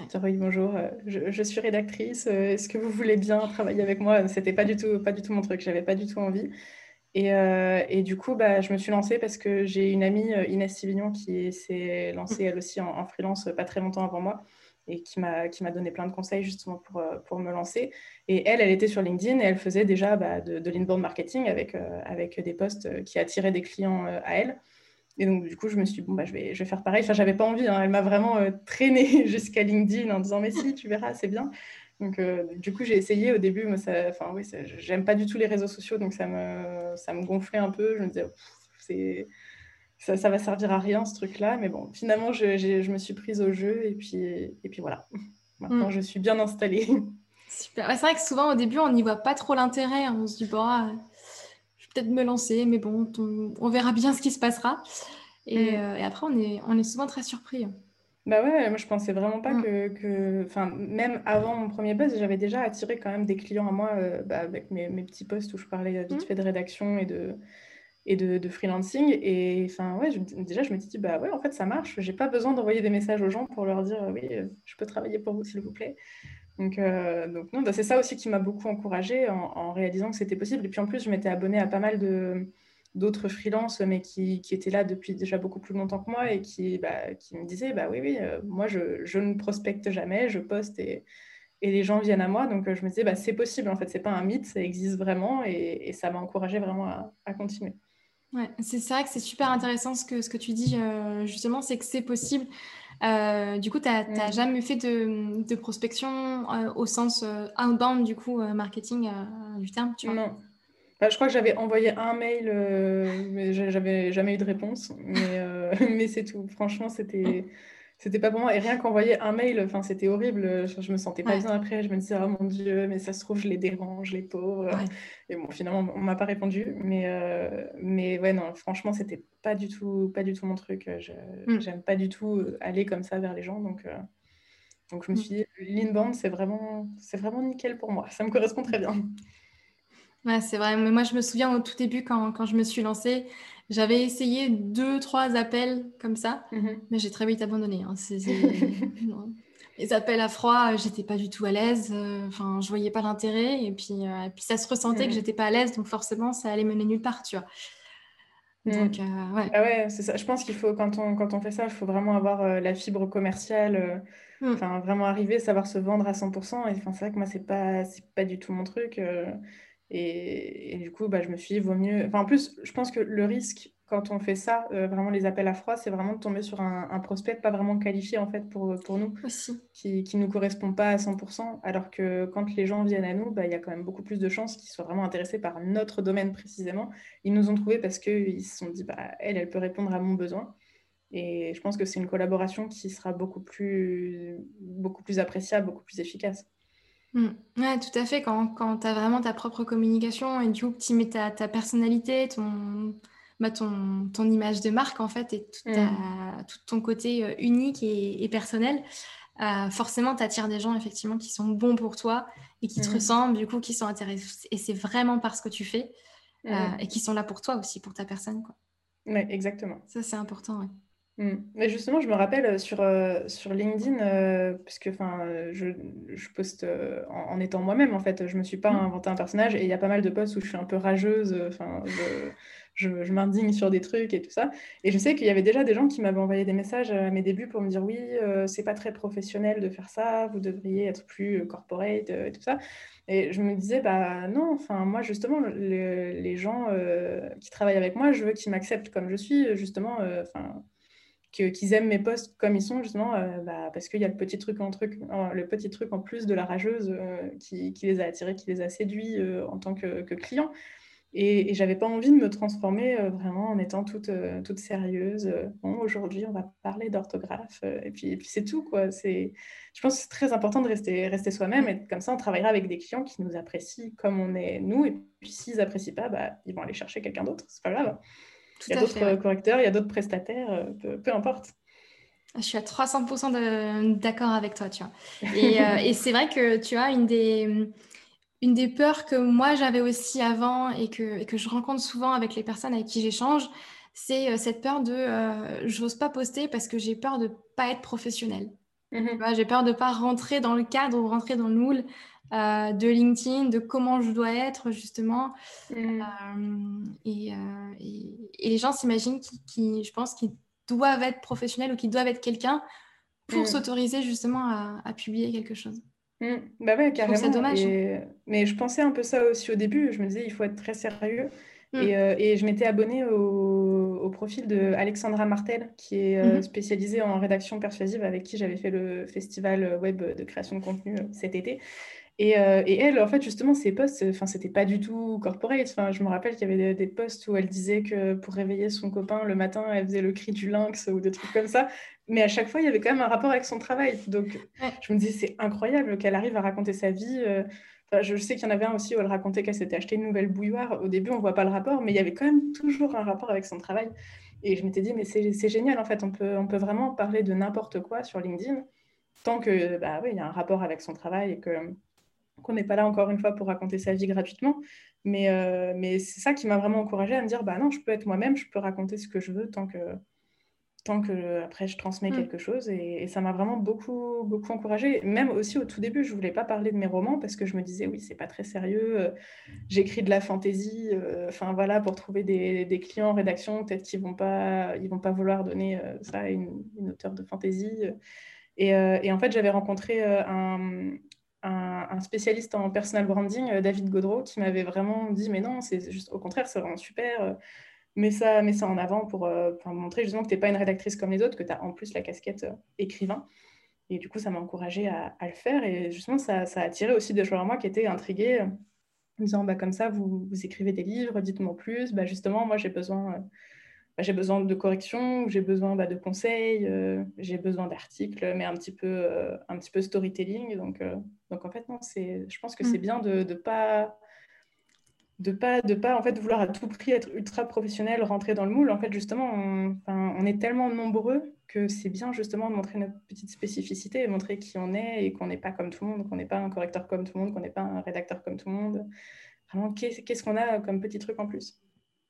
dire oui, bonjour, je, je, suis rédactrice. Est-ce que vous voulez bien travailler avec moi? C'était pas du tout, pas du tout mon truc. J'avais pas du tout envie. Euh, et, du coup, bah, je me suis lancée parce que j'ai une amie, euh, Inès Sivignon, qui s'est lancée elle aussi en, freelance pas très longtemps avant moi et qui m'a donné plein de conseils justement pour, euh, pour me lancer. Et elle, elle était sur LinkedIn et elle faisait déjà bah, de, de l'inbound marketing avec, avec des posts qui attiraient des clients à elle. Et donc, du coup, je me suis dit, bon, bah, je, vais, je vais faire pareil. Enfin, j'avais pas envie. Hein. Elle m'a vraiment traînée jusqu'à LinkedIn en disant, mais si, tu verras, c'est bien. Donc, euh, du coup, j'ai essayé au début. Moi, ça, enfin, oui, j'aime pas du tout les réseaux sociaux, donc ça me, ça me gonflait un peu. Je me disais, c'est, ça, ça va servir à rien ce truc-là. Mais bon, finalement, je, je, me suis prise au jeu et puis, et puis voilà. Maintenant, mm. je suis bien installée. Super. c'est vrai que souvent, au début, on n'y voit pas trop l'intérêt. On se dit, bon, ah, je vais peut-être me lancer, mais bon, on, verra bien ce qui se passera. Et, mm. euh, et, après, on est, on est souvent très surpris. Bah ouais, moi je pensais vraiment pas mm. que, Enfin, même avant mon premier poste, j'avais déjà attiré quand même des clients à moi euh, bah, avec mes, mes, petits posts où je parlais vite mm. fait de rédaction et de, et de, freelancing. Et enfin, ouais, déjà je me dit, bah ouais, en fait ça marche. J'ai pas besoin d'envoyer des messages aux gens pour leur dire, oui, euh, je peux travailler pour vous s'il vous plaît. Donc, euh, donc non, bah, c'est ça aussi qui m'a beaucoup encouragée en, réalisant que c'était possible. Et puis en plus, je m'étais abonnée à pas mal de d'autres freelances, mais qui, qui, étaient là depuis déjà beaucoup plus longtemps que moi et qui, bah, qui me disaient bah oui, oui, euh, moi je, je, ne prospecte jamais, je poste et, et les gens viennent à moi. Donc euh, je me disais bah, c'est possible en fait, c'est pas un mythe, ça existe vraiment et, ça m'a encouragé vraiment à continuer. Ouais, c'est vrai que c'est super intéressant ce que, ce que tu dis euh, justement, c'est que c'est possible. du coup, tu n'as jamais fait de, de prospection au sens outbound, du coup, marketing du terme, tu vois? Non, bah, je crois que j'avais envoyé un mail, euh, mais j'avais jamais eu de réponse. Mais, euh, mais c'est tout. Franchement, c'était c'était pas pour moi. Et rien qu'envoyer un mail, enfin, c'était horrible. Je, me sentais pas bien après. Je me disais, oh mon Dieu, mais ça se trouve, je les dérange, les pauvres. Et bon, finalement, on m'a pas répondu. Mais, euh, mais ouais, non, franchement, c'était pas du tout, pas du tout mon truc. Je mm. J'aime pas du tout aller comme ça vers les gens. Donc, donc je me mm. suis dit, l'inbound, c'est vraiment, c'est vraiment nickel pour moi. Ça me correspond très bien. Ouais, c'est vrai. Mais moi, je me souviens au tout début, quand, quand je me suis lancée, j'avais essayé deux, trois appels comme ça, mhm. mais j'ai très vite abandonné. Hein. Les appels à froid, j'étais pas du tout à l'aise. Euh, enfin, je voyais pas l'intérêt. Et puis, euh, puis ça se ressentait que mhm. j'étais pas à l'aise. Donc forcément, ça allait mener nulle part, tu vois. Mhm. Donc, euh, ouais. Ah ouais, c'est ça. Je pense qu'il faut, quand on, quand on fait ça, il faut vraiment avoir la fibre commerciale. Mm. Enfin, vraiment arriver, savoir se vendre à 100%. Et c'est vrai que moi, c'est pas, pas du tout mon truc. Et, du coup, bah, je me suis dit, vaut mieux. Enfin, en plus, je pense que le risque, quand on fait ça, euh, vraiment les appels à froid, c'est vraiment de tomber sur un, prospect pas vraiment qualifié, en fait, pour, pour nous, qui ne nous correspond pas à 100%. Alors que quand les gens viennent à nous, bah, il y a quand même beaucoup plus de chances qu'ils soient vraiment intéressés par notre domaine précisément. Ils nous ont trouvés parce qu'ils se sont dit, bah, elle, elle peut répondre à mon besoin. Et je pense que c'est une collaboration qui sera beaucoup plus, beaucoup plus appréciable, beaucoup plus efficace. Mm. Ouais, tout à fait. Quand, quand tu as vraiment ta propre communication et du coup, tu mets ta, ta personnalité, ton, bah, ton, ton, image de marque, en fait, et tout, mm. tout ton côté euh, unique et, personnel, euh, forcément, tu attires des gens, effectivement, qui sont bons pour toi et qui te mm. ressemblent, du coup, qui sont intéressés. Et c'est vraiment parce que tu fais euh, et qui sont là pour toi aussi, pour ta personne. Quoi. Ouais, exactement. Ça, c'est important, ouais. Mmh. Mais justement, je me rappelle euh, sur, euh, sur LinkedIn, euh, parce que je, je poste en, étant moi-même, en fait. Je ne me suis pas mmh. inventé un personnage et il y a pas mal de posts où je suis un peu rageuse, enfin, je, je, m'indigne sur des trucs et tout ça. Et je sais qu'il y avait déjà des gens qui m'avaient envoyé des messages à mes débuts pour me dire oui, c'est pas très professionnel de faire ça, vous devriez être plus corporate et tout ça. Et je me disais, bah non, enfin, moi, justement, les gens qui travaillent avec moi, je veux qu'ils m'acceptent comme je suis, justement, enfin qu'ils aiment mes posts comme ils sont justement euh, bah, parce qu'il y a le petit truc en truc le petit truc en plus de la rageuse euh, qui, les a attirés qui les a séduits euh, en tant que, que clients Et, et j'avais pas envie de me transformer vraiment en étant toute, toute sérieuse. Bon, aujourd'hui, on va parler d'orthographe. et puis, et puis c'est tout, quoi. Je pense que c'est très important de rester, rester soi-même. Et comme ça, on travaillera avec des clients qui nous apprécient comme on est nous. Et puis, s'ils apprécient pas, bah, ils vont aller chercher quelqu'un d'autre. C'est pas grave. Il y a d'autres correcteurs, il y a d'autres prestataires, peu, peu importe. Je suis à 300% d'accord avec toi, tu vois. Et, et c'est vrai que, tu vois, une des, une des peurs que moi j'avais aussi avant et que, que, je rencontre souvent avec les personnes avec qui j'échange, c'est euh, cette peur de euh, j'ose pas poster parce que j'ai peur de pas être professionnelle. Mm-hmm. J'ai peur de pas rentrer dans le cadre ou rentrer dans le moule euh, de LinkedIn, de comment je dois être justement. Mm. Et, et, les gens s'imaginent qui, je pense, qu'ils doivent être professionnels ou qu'ils doivent être quelqu'un pour mm. s'autoriser justement à, à publier quelque chose. Mmh. Bah ouais, carrément. C'est dommage. Mais je pensais un peu ça aussi au début. Je me disais, il faut être très sérieux. Mmh. Et, euh, et, je m'étais abonnée au, au, profil de Alexandra Martel, qui est euh, mmh. spécialisée en rédaction persuasive, avec qui j'avais fait le festival web de création de contenu euh, cet été. Et, euh, et, elle, en fait, justement, ses posts, enfin, c'était pas du tout corporate. Enfin, je me rappelle qu'il y avait des, posts où elle disait que pour réveiller son copain le matin, elle faisait le cri du lynx ou des trucs comme ça. Mais à chaque fois, il y avait quand même un rapport avec son travail. Donc, je me disais, c'est incroyable qu'elle arrive à raconter sa vie. Euh, enfin, je sais qu'il y en avait un aussi où elle racontait qu'elle s'était acheté une nouvelle bouilloire. Au début, on voit pas le rapport, mais il y avait quand même toujours un rapport avec son travail. Et je m'étais dit, mais c'est génial, en fait, on peut, on peut vraiment parler de n'importe quoi sur LinkedIn, tant que, bah oui, il y a un rapport avec son travail et que qu'on n'est pas là encore une fois pour raconter sa vie gratuitement. Mais, euh, mais c'est ça qui m'a vraiment encouragée à me dire, bah non, je peux être moi-même, je peux raconter ce que je veux tant que, tant que après je transmets mm. quelque chose. Et, ça m'a vraiment beaucoup, beaucoup encouragée. Même aussi au tout début, je voulais pas parler de mes romans parce que je me disais, oui, c'est pas très sérieux. Euh, j'écris de la fantaisie. Euh, enfin voilà, pour trouver des, des, clients en rédaction, peut-être qu'ils vont pas, ils vont pas vouloir donner ça à une, une auteure de fantaisie. Et, et, en fait, j'avais rencontré un, un, spécialiste en personal branding, euh, David Godreau, qui m'avait vraiment dit mais non, c'est juste au contraire, c'est vraiment super. Euh, mets ça, mets ça en avant pour, euh, montrer justement que tu n'es pas une rédactrice comme les autres, que tu as en plus la casquette écrivain. Et du coup, ça m'a encouragée à, le faire. Et justement, ça, ça, a attiré aussi des joueurs à moi qui étaient intrigués, en disant bah, comme ça, vous, vous écrivez des livres, dites-moi plus. Bah, justement, moi, j'ai besoin bah, j'ai besoin de corrections, j'ai besoin bah, de conseils, euh, j'ai besoin d'articles, mais un petit peu, euh, un petit peu storytelling. Donc, euh, donc en fait, non, je pense que c'est mm. bien de ne pas de pas de pas en fait vouloir à tout prix être ultra professionnel rentrer dans le moule en fait justement on, on est tellement nombreux que c'est bien justement de montrer notre petite spécificité montrer qui on est et qu'on n'est pas comme tout le monde qu'on n'est pas un correcteur comme tout le monde qu'on n'est pas un rédacteur comme tout le monde vraiment qu'est-ce qu'on a comme petit truc en plus?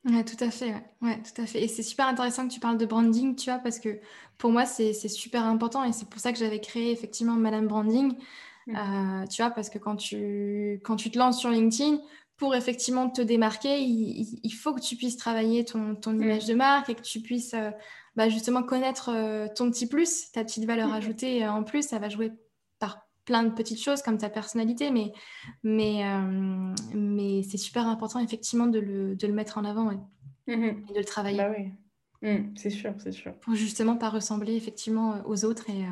Ouais, tout à fait, ouais. tout à fait. Et c'est super intéressant que tu parles de branding, tu vois, parce que pour moi, c'est super important et c'est pour ça que j'avais créé effectivement Madame Branding, mmh. euh, tu vois, parce que quand tu, quand tu te lances sur LinkedIn, pour effectivement te démarquer, il, faut que tu puisses travailler ton, ton mmh. image de marque et que tu puisses euh, bah, justement connaître euh, ton petit plus, ta petite valeur mmh. ajoutée en plus, ça va jouer plein de petites choses comme ta personnalité, mais, mais, euh, mais c'est super important effectivement de le, de le mettre en avant mmh et de le travailler. Bah oui. Mmh, c'est sûr, c'est sûr. Pour justement pas ressembler effectivement euh, aux autres. Et,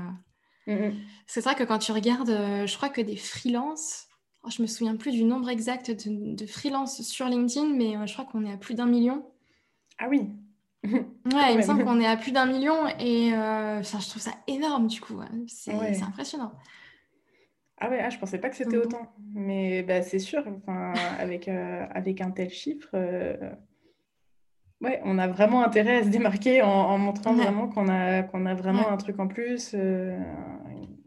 euh, mmh C'est vrai que quand tu regardes, je crois que des freelances, oh, je me souviens plus du nombre exact de, de freelances sur LinkedIn, mais je crois qu'on est à plus d'un million. Ah oui, Ouais, il me semble qu'on est à plus d'un million et je trouve ça énorme du coup. C'est impressionnant. Ah ouais, ah, je pensais pas que c'était autant. Mais bah, c'est sûr, avec, euh, avec un tel chiffre, euh, ouais, on a vraiment intérêt à se démarquer en, montrant vraiment qu'on a, qu'on a vraiment un truc en plus, euh,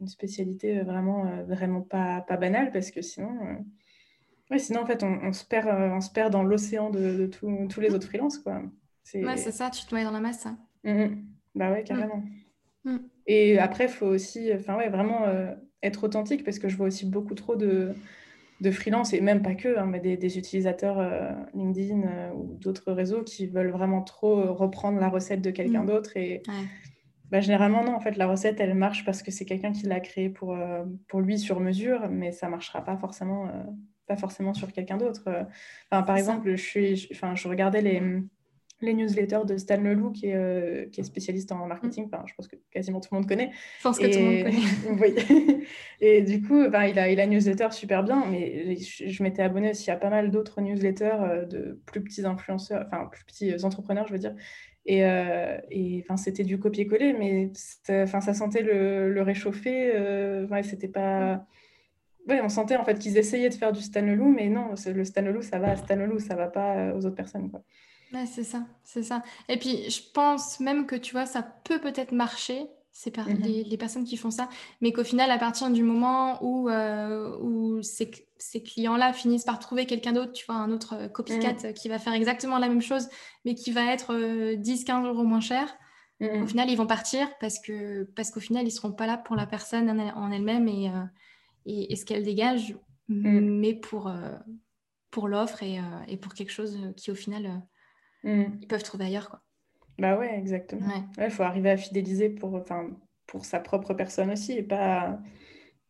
une spécialité vraiment, vraiment pas, pas banale, parce que sinon, ouais, sinon en fait, on, se, perd, on se perd dans l'océan de, tous les autres freelances. Quoi. Ouais, c'est ça, tu te dans la masse. Hein. Mmh, mmh. Bah ouais, carrément. Mmh. Et après, il faut aussi, enfin ouais, vraiment être authentique parce que je vois aussi beaucoup trop de, de freelance et même pas que, hein, mais des, utilisateurs euh, LinkedIn euh, ou d'autres réseaux qui veulent vraiment trop reprendre la recette de quelqu'un mm. d'autre. Et bah, généralement, non, en fait, la recette, elle marche parce que c'est quelqu'un qui l'a créée pour, euh, pour lui sur mesure, mais ça marchera pas forcément, pas forcément sur quelqu'un d'autre. Enfin, par exemple, je, suis, enfin, je regardais les, les newsletters de Stan Leloup, qui est, euh, qui est spécialiste en marketing. Enfin, je pense que quasiment tout le monde connaît. Je pense que tout le monde connaît. oui. Et du coup, il, a, il a une newsletter super bien, mais je, m'étais abonnée aussi à pas mal d'autres newsletters euh, de plus petits influenceurs, enfin, plus petits entrepreneurs, je veux dire. Et, euh, et c'était du copier-coller, mais ça sentait le, le réchauffer. ouais, c'était pas. Ouais, on sentait en fait qu'ils essayaient de faire du Stan Leloup, mais non, le Stan Leloup, ça va à Stan Leloup, ça va pas aux autres personnes. Quoi. Ouais, c'est ça, c'est ça. Et puis, je pense même que, tu vois, ça peut peut-être marcher, c'est par mhm. les, personnes qui font ça, mais qu'au final, à partir du moment où, euh, où ces, ces clients-là finissent par trouver quelqu'un d'autre, tu vois, un autre euh, copycat mhm. qui va faire exactement la même chose, mais qui va être 10-15 euh, euros moins cher, au mhm. final, ils vont partir parce que parce qu'au final, ils ne seront pas là pour la personne en elle-même et, et, et, ce qu'elle dégage, mais pour, pour l'offre et, et, pour quelque chose qui, au final Mm. ils peuvent trouver ailleurs. Quoi. Bah ouais, exactement. Il ouais. faut arriver à fidéliser pour, pour sa propre personne aussi et pas,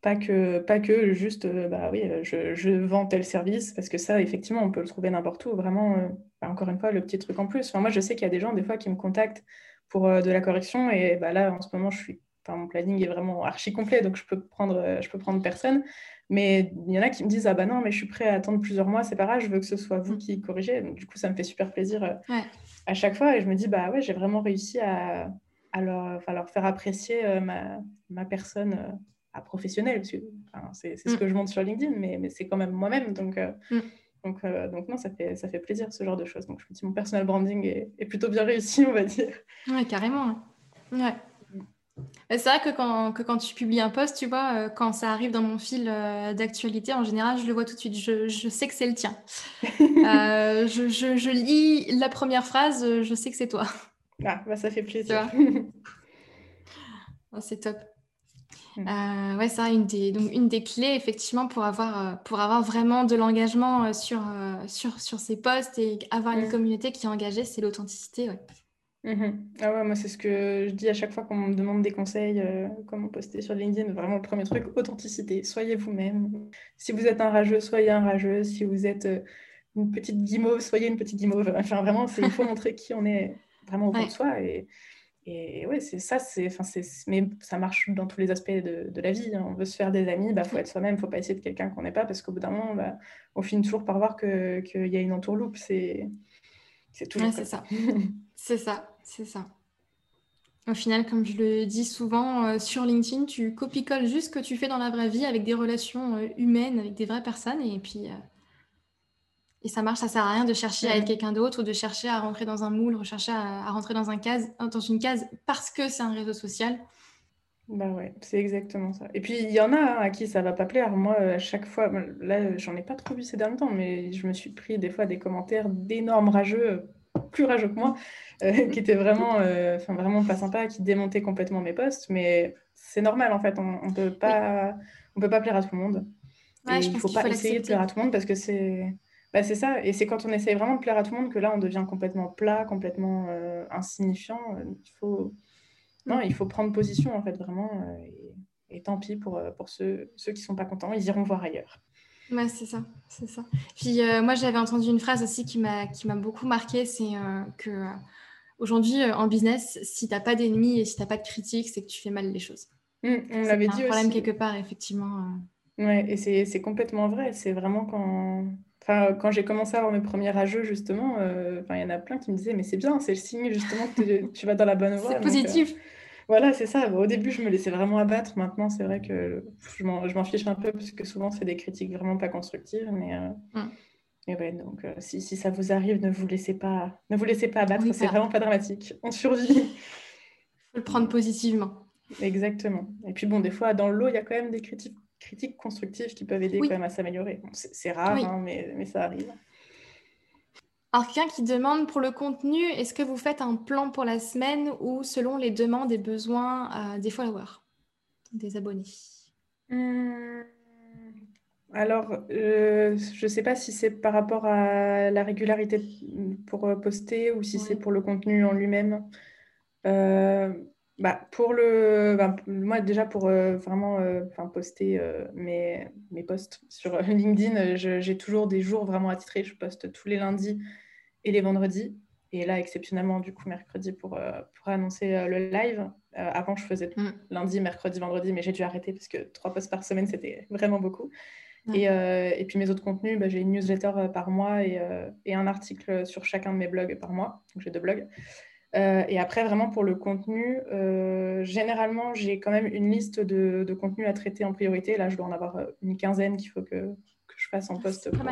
pas, que, pas que juste, euh, bah oui, euh, je, je, vends tel service parce que ça, effectivement, on peut le trouver n'importe où. Vraiment, euh, bah, encore une fois, le petit truc en plus. Enfin, moi, je sais qu'il y a des gens, des fois, qui me contactent pour de la correction et bah, là, en ce moment, je suis Enfin, mon planning est vraiment archi complet, donc je peux prendre, je peux prendre personne. Mais il y en a qui me disent Ah bah non, mais je suis prêt à attendre plusieurs mois, c'est pas grave, je veux que ce soit vous mm. qui corrigez. Donc, du coup, ça me fait super plaisir euh, à chaque fois. Et je me dis Bah ouais, j'ai vraiment réussi à, à, leur, leur, faire apprécier euh, ma, ma, personne euh, à professionnelle. C'est ce mm. que je montre sur LinkedIn, mais, mais c'est quand même moi-même. Donc. Mm. Donc, donc non, ça fait, ça fait plaisir ce genre de choses. Donc je me dis mon personal branding est, est plutôt bien réussi, on va dire. Ouais, carrément. Ouais. C'est vrai que quand, que quand, tu publies un post, tu vois, euh, quand ça arrive dans mon fil euh, d'actualité, en général, je le vois tout de suite. Je, je sais que c'est le tien. euh, je, je, je, lis la première phrase, je sais que c'est toi. Ah, bah ça fait plaisir. oh, c'est top. Mm. Euh, ouais, c'est une des, donc une des clés, effectivement, pour avoir, pour avoir vraiment de l'engagement sur, sur, sur ces posts et avoir une mm. communauté qui est engagée, c'est l'authenticité. Ouais. Mhm. Ah ouais, moi, c'est ce que je dis à chaque fois qu'on me demande des conseils, euh, comment poster sur LinkedIn. Vraiment, le premier truc, authenticité. Soyez vous-même. Si vous êtes un rageux, soyez un rageux. Si vous êtes euh, une petite guimauve, soyez une petite guimauve. Enfin, vraiment, il faut montrer qui on est vraiment au fond de soi. Et, et ouais, c'est ça, c'est, mais ça marche dans tous les aspects de, de la vie. Hein. On veut se faire des amis, il bah, faut être soi-même, il ne faut pas essayer de quelqu'un qu'on n'est pas, parce qu'au bout d'un moment, bah, on finit toujours par voir qu'il y a une entourloupe. C'est, c'est tout. c'est ça. c'est ça, c'est ça. Au final, comme je le dis souvent euh, sur LinkedIn, tu copie-colles juste ce que tu fais dans la vraie vie avec des relations euh, humaines, avec des vraies personnes, et puis euh, et ça marche. Ça sert à rien de chercher à être quelqu'un d'autre ou de chercher à rentrer dans un moule, rechercher à, à rentrer dans un case, dans une case parce que c'est un réseau social. Bah ouais, c'est exactement ça. Et puis il y en a hein, à qui ça va pas plaire. Moi, à chaque fois, là, j'en ai pas trop vu ces derniers temps, mais je me suis pris des fois des commentaires d'énormes rageux, plus rageux que moi, euh, qui étaient vraiment, euh, vraiment pas sympas, qui démontaient complètement mes posts. Mais c'est normal en fait, on, on peut pas, on peut pas plaire à tout le monde. Ouais, il faut pas essayer de plaire à tout le monde parce que c'est, bah, c'est ça. Et c'est quand on essaye vraiment de plaire à tout le monde que là, on devient complètement plat, complètement euh, insignifiant. Il faut non, il faut prendre position, en fait, vraiment. Et, tant pis pour, pour ceux, ceux qui ne sont pas contents, ils iront voir ailleurs. Ouais, c'est ça, c'est ça. Puis euh, moi, j'avais entendu une phrase aussi qui m'a qui m'a beaucoup marqué, c'est que aujourd'hui en business, si tu n'as pas d'ennemis et si tu n'as pas de critiques, c'est que tu fais mal les choses. Mmh, on l'avait dit un problème quelque part, effectivement. Ouais, et c'est complètement vrai. C'est vraiment quand Enfin, quand j'ai commencé à avoir mes premiers rageux, justement, il y en a plein qui me disaient, mais c'est bien, c'est le signe justement que tu vas dans la bonne voie. c'est positif. Voilà, c'est ça. Au début, je me laissais vraiment abattre. Maintenant, c'est vrai que je m'en fiche un peu parce que souvent, c'est des critiques vraiment pas constructives. Mais, euh, mm. ouais, donc, euh, si, si, ça vous arrive, ne vous laissez pas, ne vous laissez pas abattre. c'est vraiment pas dramatique. On survit. Il faut le prendre positivement. Exactement. Et puis, bon, des fois, dans le lot, il y a quand même des critiques, critiques constructives qui peuvent aider quand même à s'améliorer. c'est rare, hein, mais, mais ça arrive. Alors, quelqu'un qui demande pour le contenu, est-ce que vous faites un plan pour la semaine ou selon les demandes et besoins euh, des followers, des abonnés? Hmm. Alors, euh, je ne sais pas si c'est par rapport à la régularité pour euh, poster ou si c'est pour le contenu en lui-même. Bah, pour le, bah, moi déjà pour vraiment poster mes, mes posts sur LinkedIn, j'ai toujours des jours vraiment attitrés. Je poste tous les lundis et les vendredis. et là, exceptionnellement, du coup, mercredi pour, pour annoncer le live. avant, je faisais mm. lundi, mercredi, vendredi, mais j'ai dû arrêter parce que trois posts par semaine, c'était vraiment beaucoup. Et, et, puis mes autres contenus, bah, j'ai une newsletter par mois et, et, un article sur chacun de mes blogs par mois. Donc j'ai deux blogs. Euh, et après, vraiment pour le contenu, euh, généralement, j'ai quand même une liste de, de, contenus à traiter en priorité. Là, je dois en avoir euh, une quinzaine qu'il faut que, que, je fasse en ah, poste pour,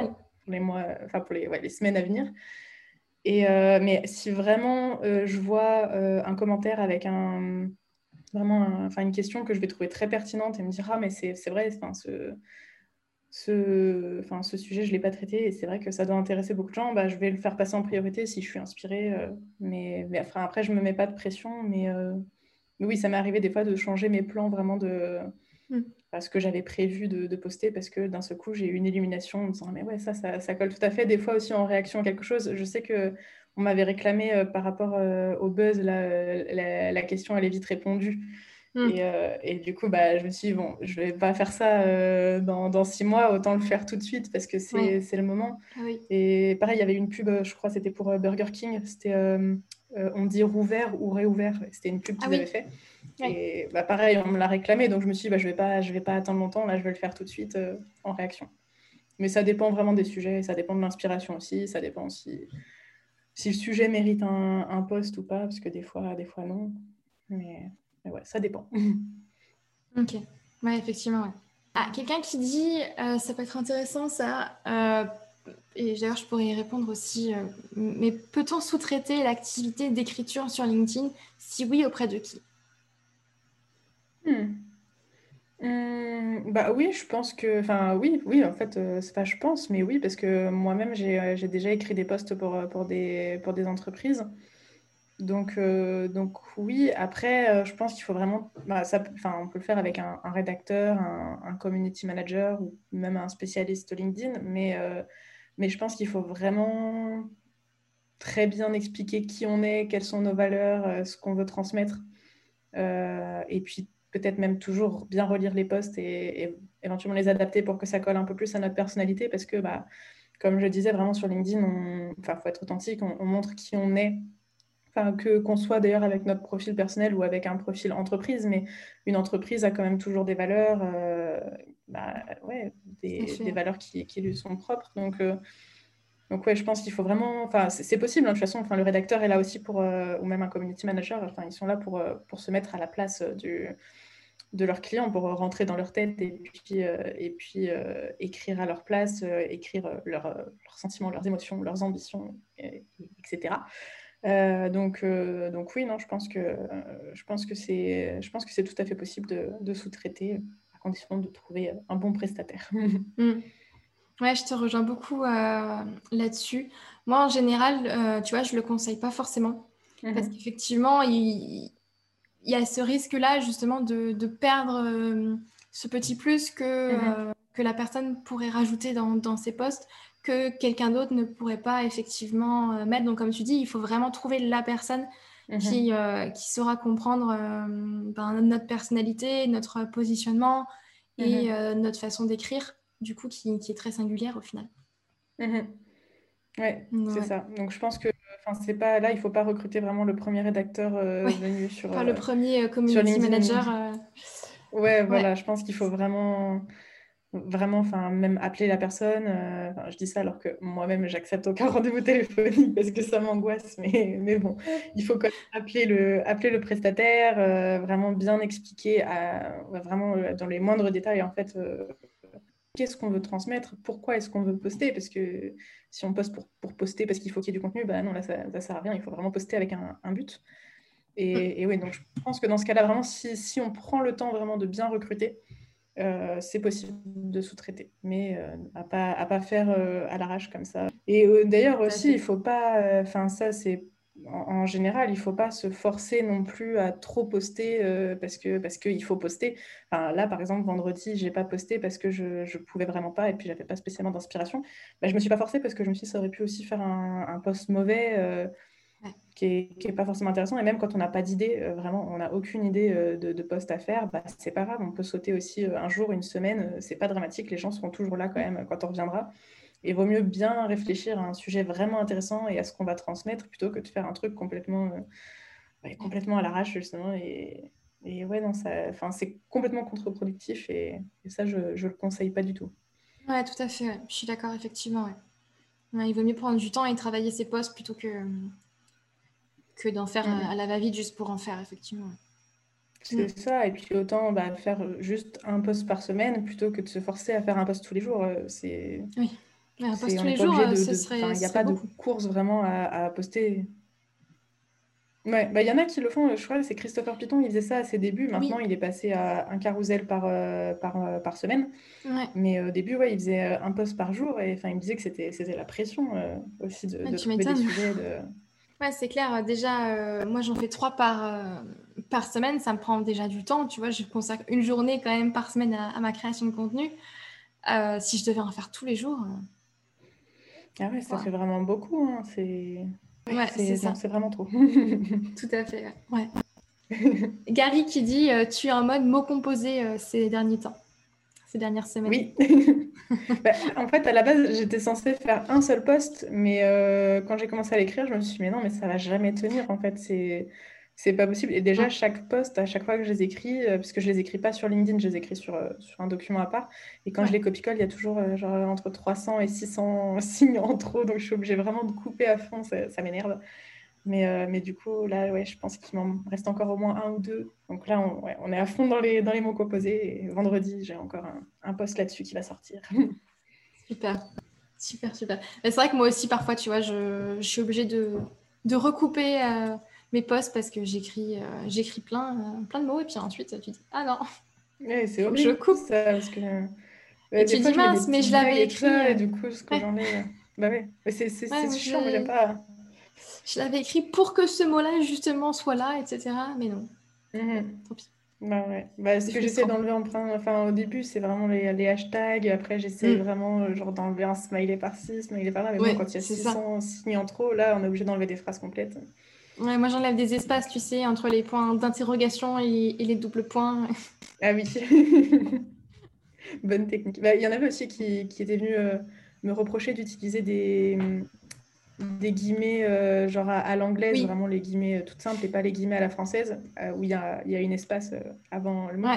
les mois, enfin pour les, ouais, les, semaines à venir. Et, mais si vraiment je vois un commentaire avec un, vraiment enfin une question que je vais trouver très pertinente et me dire ah mais c'est vrai, ce, ce, enfin, ce sujet, je ne l'ai pas traité et c'est vrai que ça doit intéresser beaucoup de gens, bah, je vais le faire passer en priorité si je suis inspirée. Euh, mais, enfin, après, je ne me mets pas de pression. Mais, euh, mais oui, ça m'est arrivé des fois de changer mes plans vraiment de mm. ce que j'avais prévu de, de, poster parce que d'un seul coup, j'ai eu une illumination en me disant mais ouais, ça, ça, ça, colle tout à fait. Des fois aussi en réaction à quelque chose. Je sais que on m'avait réclamé euh, par rapport au buzz, la, la, la, question, elle est vite répondue. Mm. Euh, et, du coup, bah, je me suis dit, bon, je vais pas faire ça euh, dans, dans, six mois, autant le faire tout de suite parce que c'est le moment. Ah et pareil, il y avait une pub, je crois, c'était pour euh, Burger King. C'était, on dit rouvert ou réouvert. C'était une pub ah qu'ils avaient fait. Et bah, pareil, on me l'a réclamé. Donc je me suis dit, bah, je vais pas, je vais pas attendre longtemps. Là, je vais le faire tout de suite en réaction. Mais ça dépend vraiment des sujets. Ça dépend de l'inspiration aussi. Ça dépend si, si le sujet mérite un, un post ou pas. Parce que des fois, des fois non. Mais ouais, ça dépend. ok, ouais, effectivement. Ah, quelqu'un qui dit, euh, ça peut être intéressant ça, euh, et d'ailleurs je pourrais y répondre aussi, euh, mais peut-on sous-traiter l'activité d'écriture sur LinkedIn? Si oui, auprès de qui? Hmm. Hmm, bah oui, je pense que, enfin oui, oui, en fait, c'est pas je pense, mais oui, parce que moi-même j'ai déjà écrit des posts pour, pour, des, pour des entreprises. Donc, euh, donc oui, après, euh, je pense qu'il faut vraiment, bah, on peut le faire avec un, rédacteur, un, community manager ou même un spécialiste LinkedIn, mais, euh, mais je pense qu'il faut vraiment très bien expliquer qui on est, quelles sont nos valeurs, ce qu'on veut transmettre, et puis peut-être même toujours bien relire les posts et, éventuellement les adapter pour que ça colle un peu plus à notre personnalité, parce que, bah, comme je disais, vraiment sur LinkedIn, il faut être authentique, on montre qui on est que qu'on soit d'ailleurs avec notre profil personnel ou avec un profil entreprise, mais une entreprise a quand même toujours des valeurs, euh, bah, ouais, des, valeurs qui, qui, lui sont propres. Donc, euh, donc ouais, je pense qu'il faut vraiment, enfin, c'est possible. Hein, de toute façon, enfin, le rédacteur est là aussi pour, euh, ou même un community manager. Enfin, ils sont là pour pour se mettre à la place du de leurs clients pour rentrer dans leur tête et puis, et puis écrire à leur place, écrire leurs sentiments, leurs émotions, leurs ambitions, etc. Euh, donc, euh, donc oui, non, je pense que je pense que c'est je pense que c'est tout à fait possible de, de sous-traiter à condition de trouver un bon prestataire. Mm. Ouais, je te rejoins beaucoup euh, là-dessus. Moi, en général, tu vois, je le conseille pas forcément parce qu'effectivement, il, il, y a ce risque-là justement de, de perdre ce petit plus que mm-hmm. que la personne pourrait rajouter dans, dans ses postes que quelqu'un d'autre ne pourrait pas effectivement euh, mettre. Donc, comme tu dis, il faut vraiment trouver la personne mhm. qui, euh, qui, saura comprendre euh, ben, notre personnalité, notre positionnement et mhm. notre façon d'écrire, du coup, qui, qui, est très singulière au final. Mhm. Ouais, c'est ça. Donc, je pense que c'est pas là, il faut pas recruter vraiment le premier rédacteur venu sur. Pas le premier community manager. Ouais, voilà, je pense qu'il faut vraiment vraiment, enfin, même appeler la personne. Euh, je dis ça alors que moi-même, j'accepte aucun rendez-vous téléphonique parce que ça m'angoisse, mais, mais bon, il faut quand même appeler le, appeler le prestataire, euh, vraiment bien expliquer, à, vraiment euh, dans les moindres détails, en fait, qu'est-ce qu'on veut transmettre, pourquoi est-ce qu'on veut poster, parce que si on poste pour, poster parce qu'il faut qu'il y ait du contenu, bah non, là, ça ne sert à rien, il faut vraiment poster avec un, un but. Et, et, oui, donc je pense que dans ce cas-là, vraiment, si, si on prend le temps vraiment de bien recruter, euh, c'est possible de sous-traiter, mais euh, à pas à pas faire euh, à l'arrache comme ça. Et d'ailleurs aussi, il faut pas, enfin ça c'est en, général, il faut pas se forcer non plus à trop poster parce que parce qu'il faut poster. Enfin, là, par exemple, vendredi, j'ai pas posté parce que je je pouvais vraiment pas et puis j'avais pas spécialement d'inspiration. Bah, je me suis pas forcée parce que je me suis dit ça aurait pu aussi faire un, un post mauvais qui n'est pas forcément intéressant. Et même quand on n'a pas d'idée, euh, vraiment, on n'a aucune idée euh, de, poste à faire, bah, c'est pas grave, on peut sauter aussi euh, un jour, une semaine, c'est pas dramatique, les gens seront toujours là quand même quand on reviendra. il vaut mieux bien réfléchir à un sujet vraiment intéressant et à ce qu'on va transmettre plutôt que de faire un truc complètement, complètement à l'arrache, justement. Et, et ouais, non, c'est complètement contre-productif et, ça, je ne le conseille pas du tout. Ouais, tout à fait. Je suis d'accord, effectivement. il vaut mieux prendre du temps et travailler ses postes plutôt que, que d'en faire mm. à la va-vite juste pour en faire, effectivement. C'est mm. ça, et puis autant bah, faire juste un poste par semaine plutôt que de se forcer à faire un poste tous les jours. Euh, c'est... Oui, un poste tous les jours, euh, ce serait. Il n'y a pas de course vraiment à, poster. Ouais, bah, il y en a qui le font, je crois, c'est Christopher Piton, il faisait ça à ses débuts. Maintenant, il est passé à un carrousel par, euh, par, par semaine. Mais au début, ouais, il faisait un poste par jour et enfin, il me disait que c'était, c'était la pression aussi de, de trouver des sujets. De... Ouais, c'est clair. Déjà, moi, j'en fais trois par, par semaine, ça me prend déjà du temps. Tu vois, je consacre une journée quand même par semaine à, ma création de contenu. Euh, si je devais en faire tous les jours. Euh, ah ouais, ça fait vraiment beaucoup. Hein. C'est ouais, c'est vraiment trop. Tout à fait. Ouais. Gary qui dit euh, tu es en mode mot composé ces derniers temps, ces dernières semaines. Oui. Bah, en fait, à la base, j'étais censée faire un seul post, mais quand j'ai commencé à l'écrire, je me suis dit mais non, mais ça va jamais tenir. En fait, c'est c'est pas possible. Et déjà, chaque post, à chaque fois que je les écris, euh, parce que je les écris pas sur LinkedIn, je les écris sur, euh, sur un document à part. Et quand je les copie-colle, il y a toujours euh, genre, entre 300 et 600 signes en trop. Donc, je suis obligée vraiment de couper à fond. Ça, ça m'énerve. Mais, mais du coup, là, ouais, je pense qu'il m'en reste encore au moins un ou deux. Donc là, on, ouais, on est à fond dans les, dans les mots composés. Et vendredi, j'ai encore un, un post là-dessus qui va sortir. super. Super, super. C'est vrai que moi aussi, parfois, tu vois, je, je suis obligée de, de recouper mes posts parce que j'écris euh, j'écris plein, euh, plein de mots et puis ensuite tu dis ah non. c'est horrible. Je coupe. Ça, parce que... et tu dis mince, mais je l'avais écrit. et du coup, ce que j'en ai. Bah ouais, c'est chiant, mais j'aime pas. Je l'avais écrit pour que ce mot-là, justement, soit là, etc. Mais non. Mhm. Tant pis. Bah ouais. Bah, ce que j'essaie d'enlever en enfin au début c'est vraiment les, les, hashtags, après j'essaie mm. vraiment euh, genre d'enlever un smiley par-ci, smiley par là, mais bon quand il y a 600 signes en trop, là on est obligé d'enlever des phrases complètes. Ouais, moi j'enlève des espaces, tu sais, entre les points d'interrogation et, les doubles points. Ah oui. Bonne technique. Bah, il y en avait aussi qui, qui étaient venus euh, me reprocher d'utiliser des, des guillemets euh, genre à, l'anglaise, vraiment les guillemets euh, toutes simples et pas les guillemets à la française, où il y a, y a une espace avant le mot.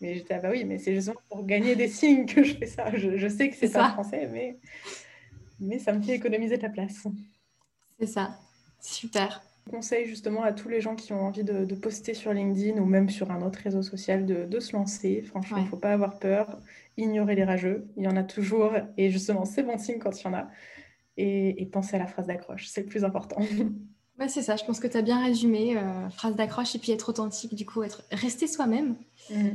Mais j'étais, ah bah oui, mais c'est justement pour gagner des signes que je fais ça. Je, je sais que c'est pas français, mais, mais ça me fait économiser de la place. C'est ça. Super conseille justement à tous les gens qui ont envie de, poster sur LinkedIn ou même sur un autre réseau social de, se lancer. Franchement, il ne faut pas avoir peur, ignorer les rageux. Il y en a toujours et justement, c'est bon signe quand il y en a. Et, et penser à la phrase d'accroche, c'est le plus important. Ouais, c'est ça, je pense que tu as bien résumé. Euh, phrase d'accroche et puis être authentique, du coup, être rester soi-même. Mmh.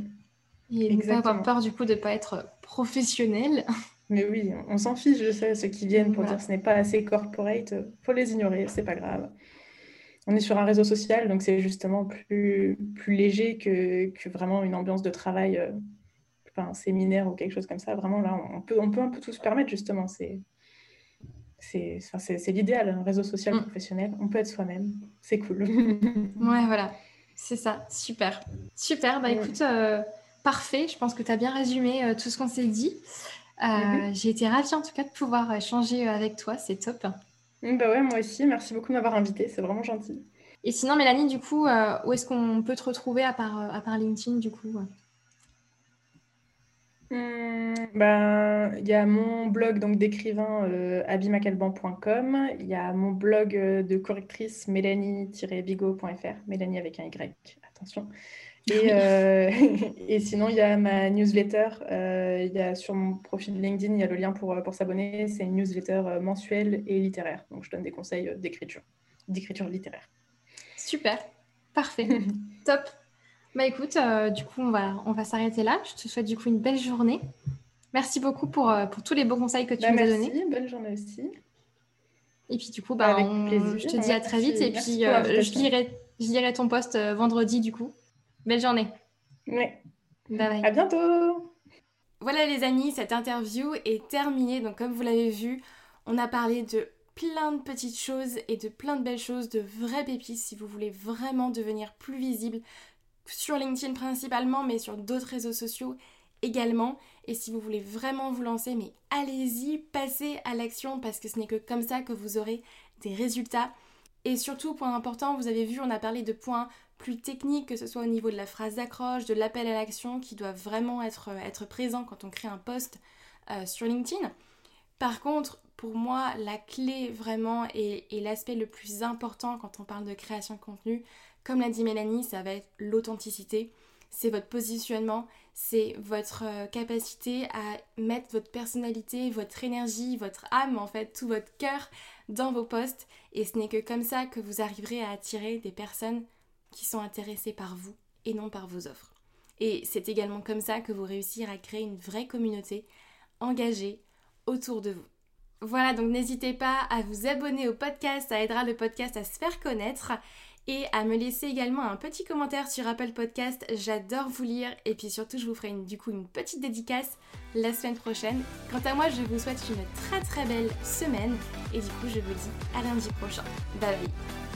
Et ne pas avoir peur, du coup, de ne pas être professionnel. Mais oui, on s'en fiche, je sais, ceux qui viennent pour dire ce n'est pas assez corporate, faut les ignorer, c'est pas grave on est sur un réseau social, donc c'est justement plus, plus léger que, que, vraiment une ambiance de travail, euh, un séminaire ou quelque chose comme ça. Vraiment, là, on peut, on peut un peu tout se permettre, justement. C'est c'est l'idéal, un réseau social mm. professionnel. On peut être soi-même. C'est cool. ouais, voilà. C'est ça. Super. Super. Bah écoute, euh, parfait. Je pense que tu as bien résumé euh, tout ce qu'on s'est dit. Mm-hmm. J'ai été ravie en tout cas de pouvoir échanger avec toi. C'est top. Mmh, bah ouais, moi aussi. Merci beaucoup de m'avoir invité. C'est vraiment gentil. Et sinon, Mélanie, du coup, euh, où est-ce qu'on peut te retrouver à part, euh, à part LinkedIn, du coup mmh, ben, il y a mon blog donc d'écrivain euh, abimacalban.com, il y a mon blog euh, de correctrice mélanie-bigo.fr, Mélanie avec un Y, attention. Et, euh, et, sinon, il y a ma newsletter. Il y a sur mon profil LinkedIn, il y a le lien pour, pour s'abonner. C'est une newsletter mensuelle et littéraire. Donc, je donne des conseils d'écriture, d'écriture littéraire. Super, parfait, top. Bah écoute, du coup, on va, on va s'arrêter là. Je te souhaite du coup une belle journée. Merci beaucoup pour, pour tous les beaux conseils que tu bah, nous as donnés. Merci, bonne journée aussi. Et puis du coup, bah, je te dis à très vite. Et puis, je, lirai, je lirai ton post vendredi du coup. Belle journée. Oui. Bye À bientôt. Voilà les amis, cette interview est terminée. Donc comme vous l'avez vu, on a parlé de plein de petites choses et de plein de belles choses, de vraies pépites si vous voulez vraiment devenir plus visible sur LinkedIn principalement, mais sur d'autres réseaux sociaux également. Et si vous voulez vraiment vous lancer, mais allez-y, passez à l'action parce que ce n'est que comme ça que vous aurez des résultats. Et surtout, point important, vous avez vu, on a parlé de points plus techniques, que ce soit au niveau de la phrase d'accroche, de l'appel à l'action, qui doivent vraiment être, être présents quand on crée un post euh, sur LinkedIn. Par contre, pour moi, la clé vraiment et, et l'aspect le plus important quand on parle de création de contenu, comme l'a dit Mélanie, ça va être l'authenticité. C'est votre positionnement, c'est votre euh, capacité à mettre votre personnalité, votre énergie, votre âme, en fait, tout votre cœur dans vos posts. Et ce n'est que comme ça que vous arriverez à attirer des personnes qui sont intéressées par vous et non par vos offres. Et c'est également comme ça que vous réussirez à créer une vraie communauté engagée autour de vous. Voilà, donc n'hésitez pas à vous abonner au podcast, ça aidera le podcast à se faire connaître et à me laisser également un petit commentaire sur Apple Podcast. J'adore vous lire et puis surtout je vous ferai du coup une petite dédicace la semaine prochaine. Quant à moi, je vous souhaite une très très belle semaine et du coup je vous dis à lundi prochain. Bye bye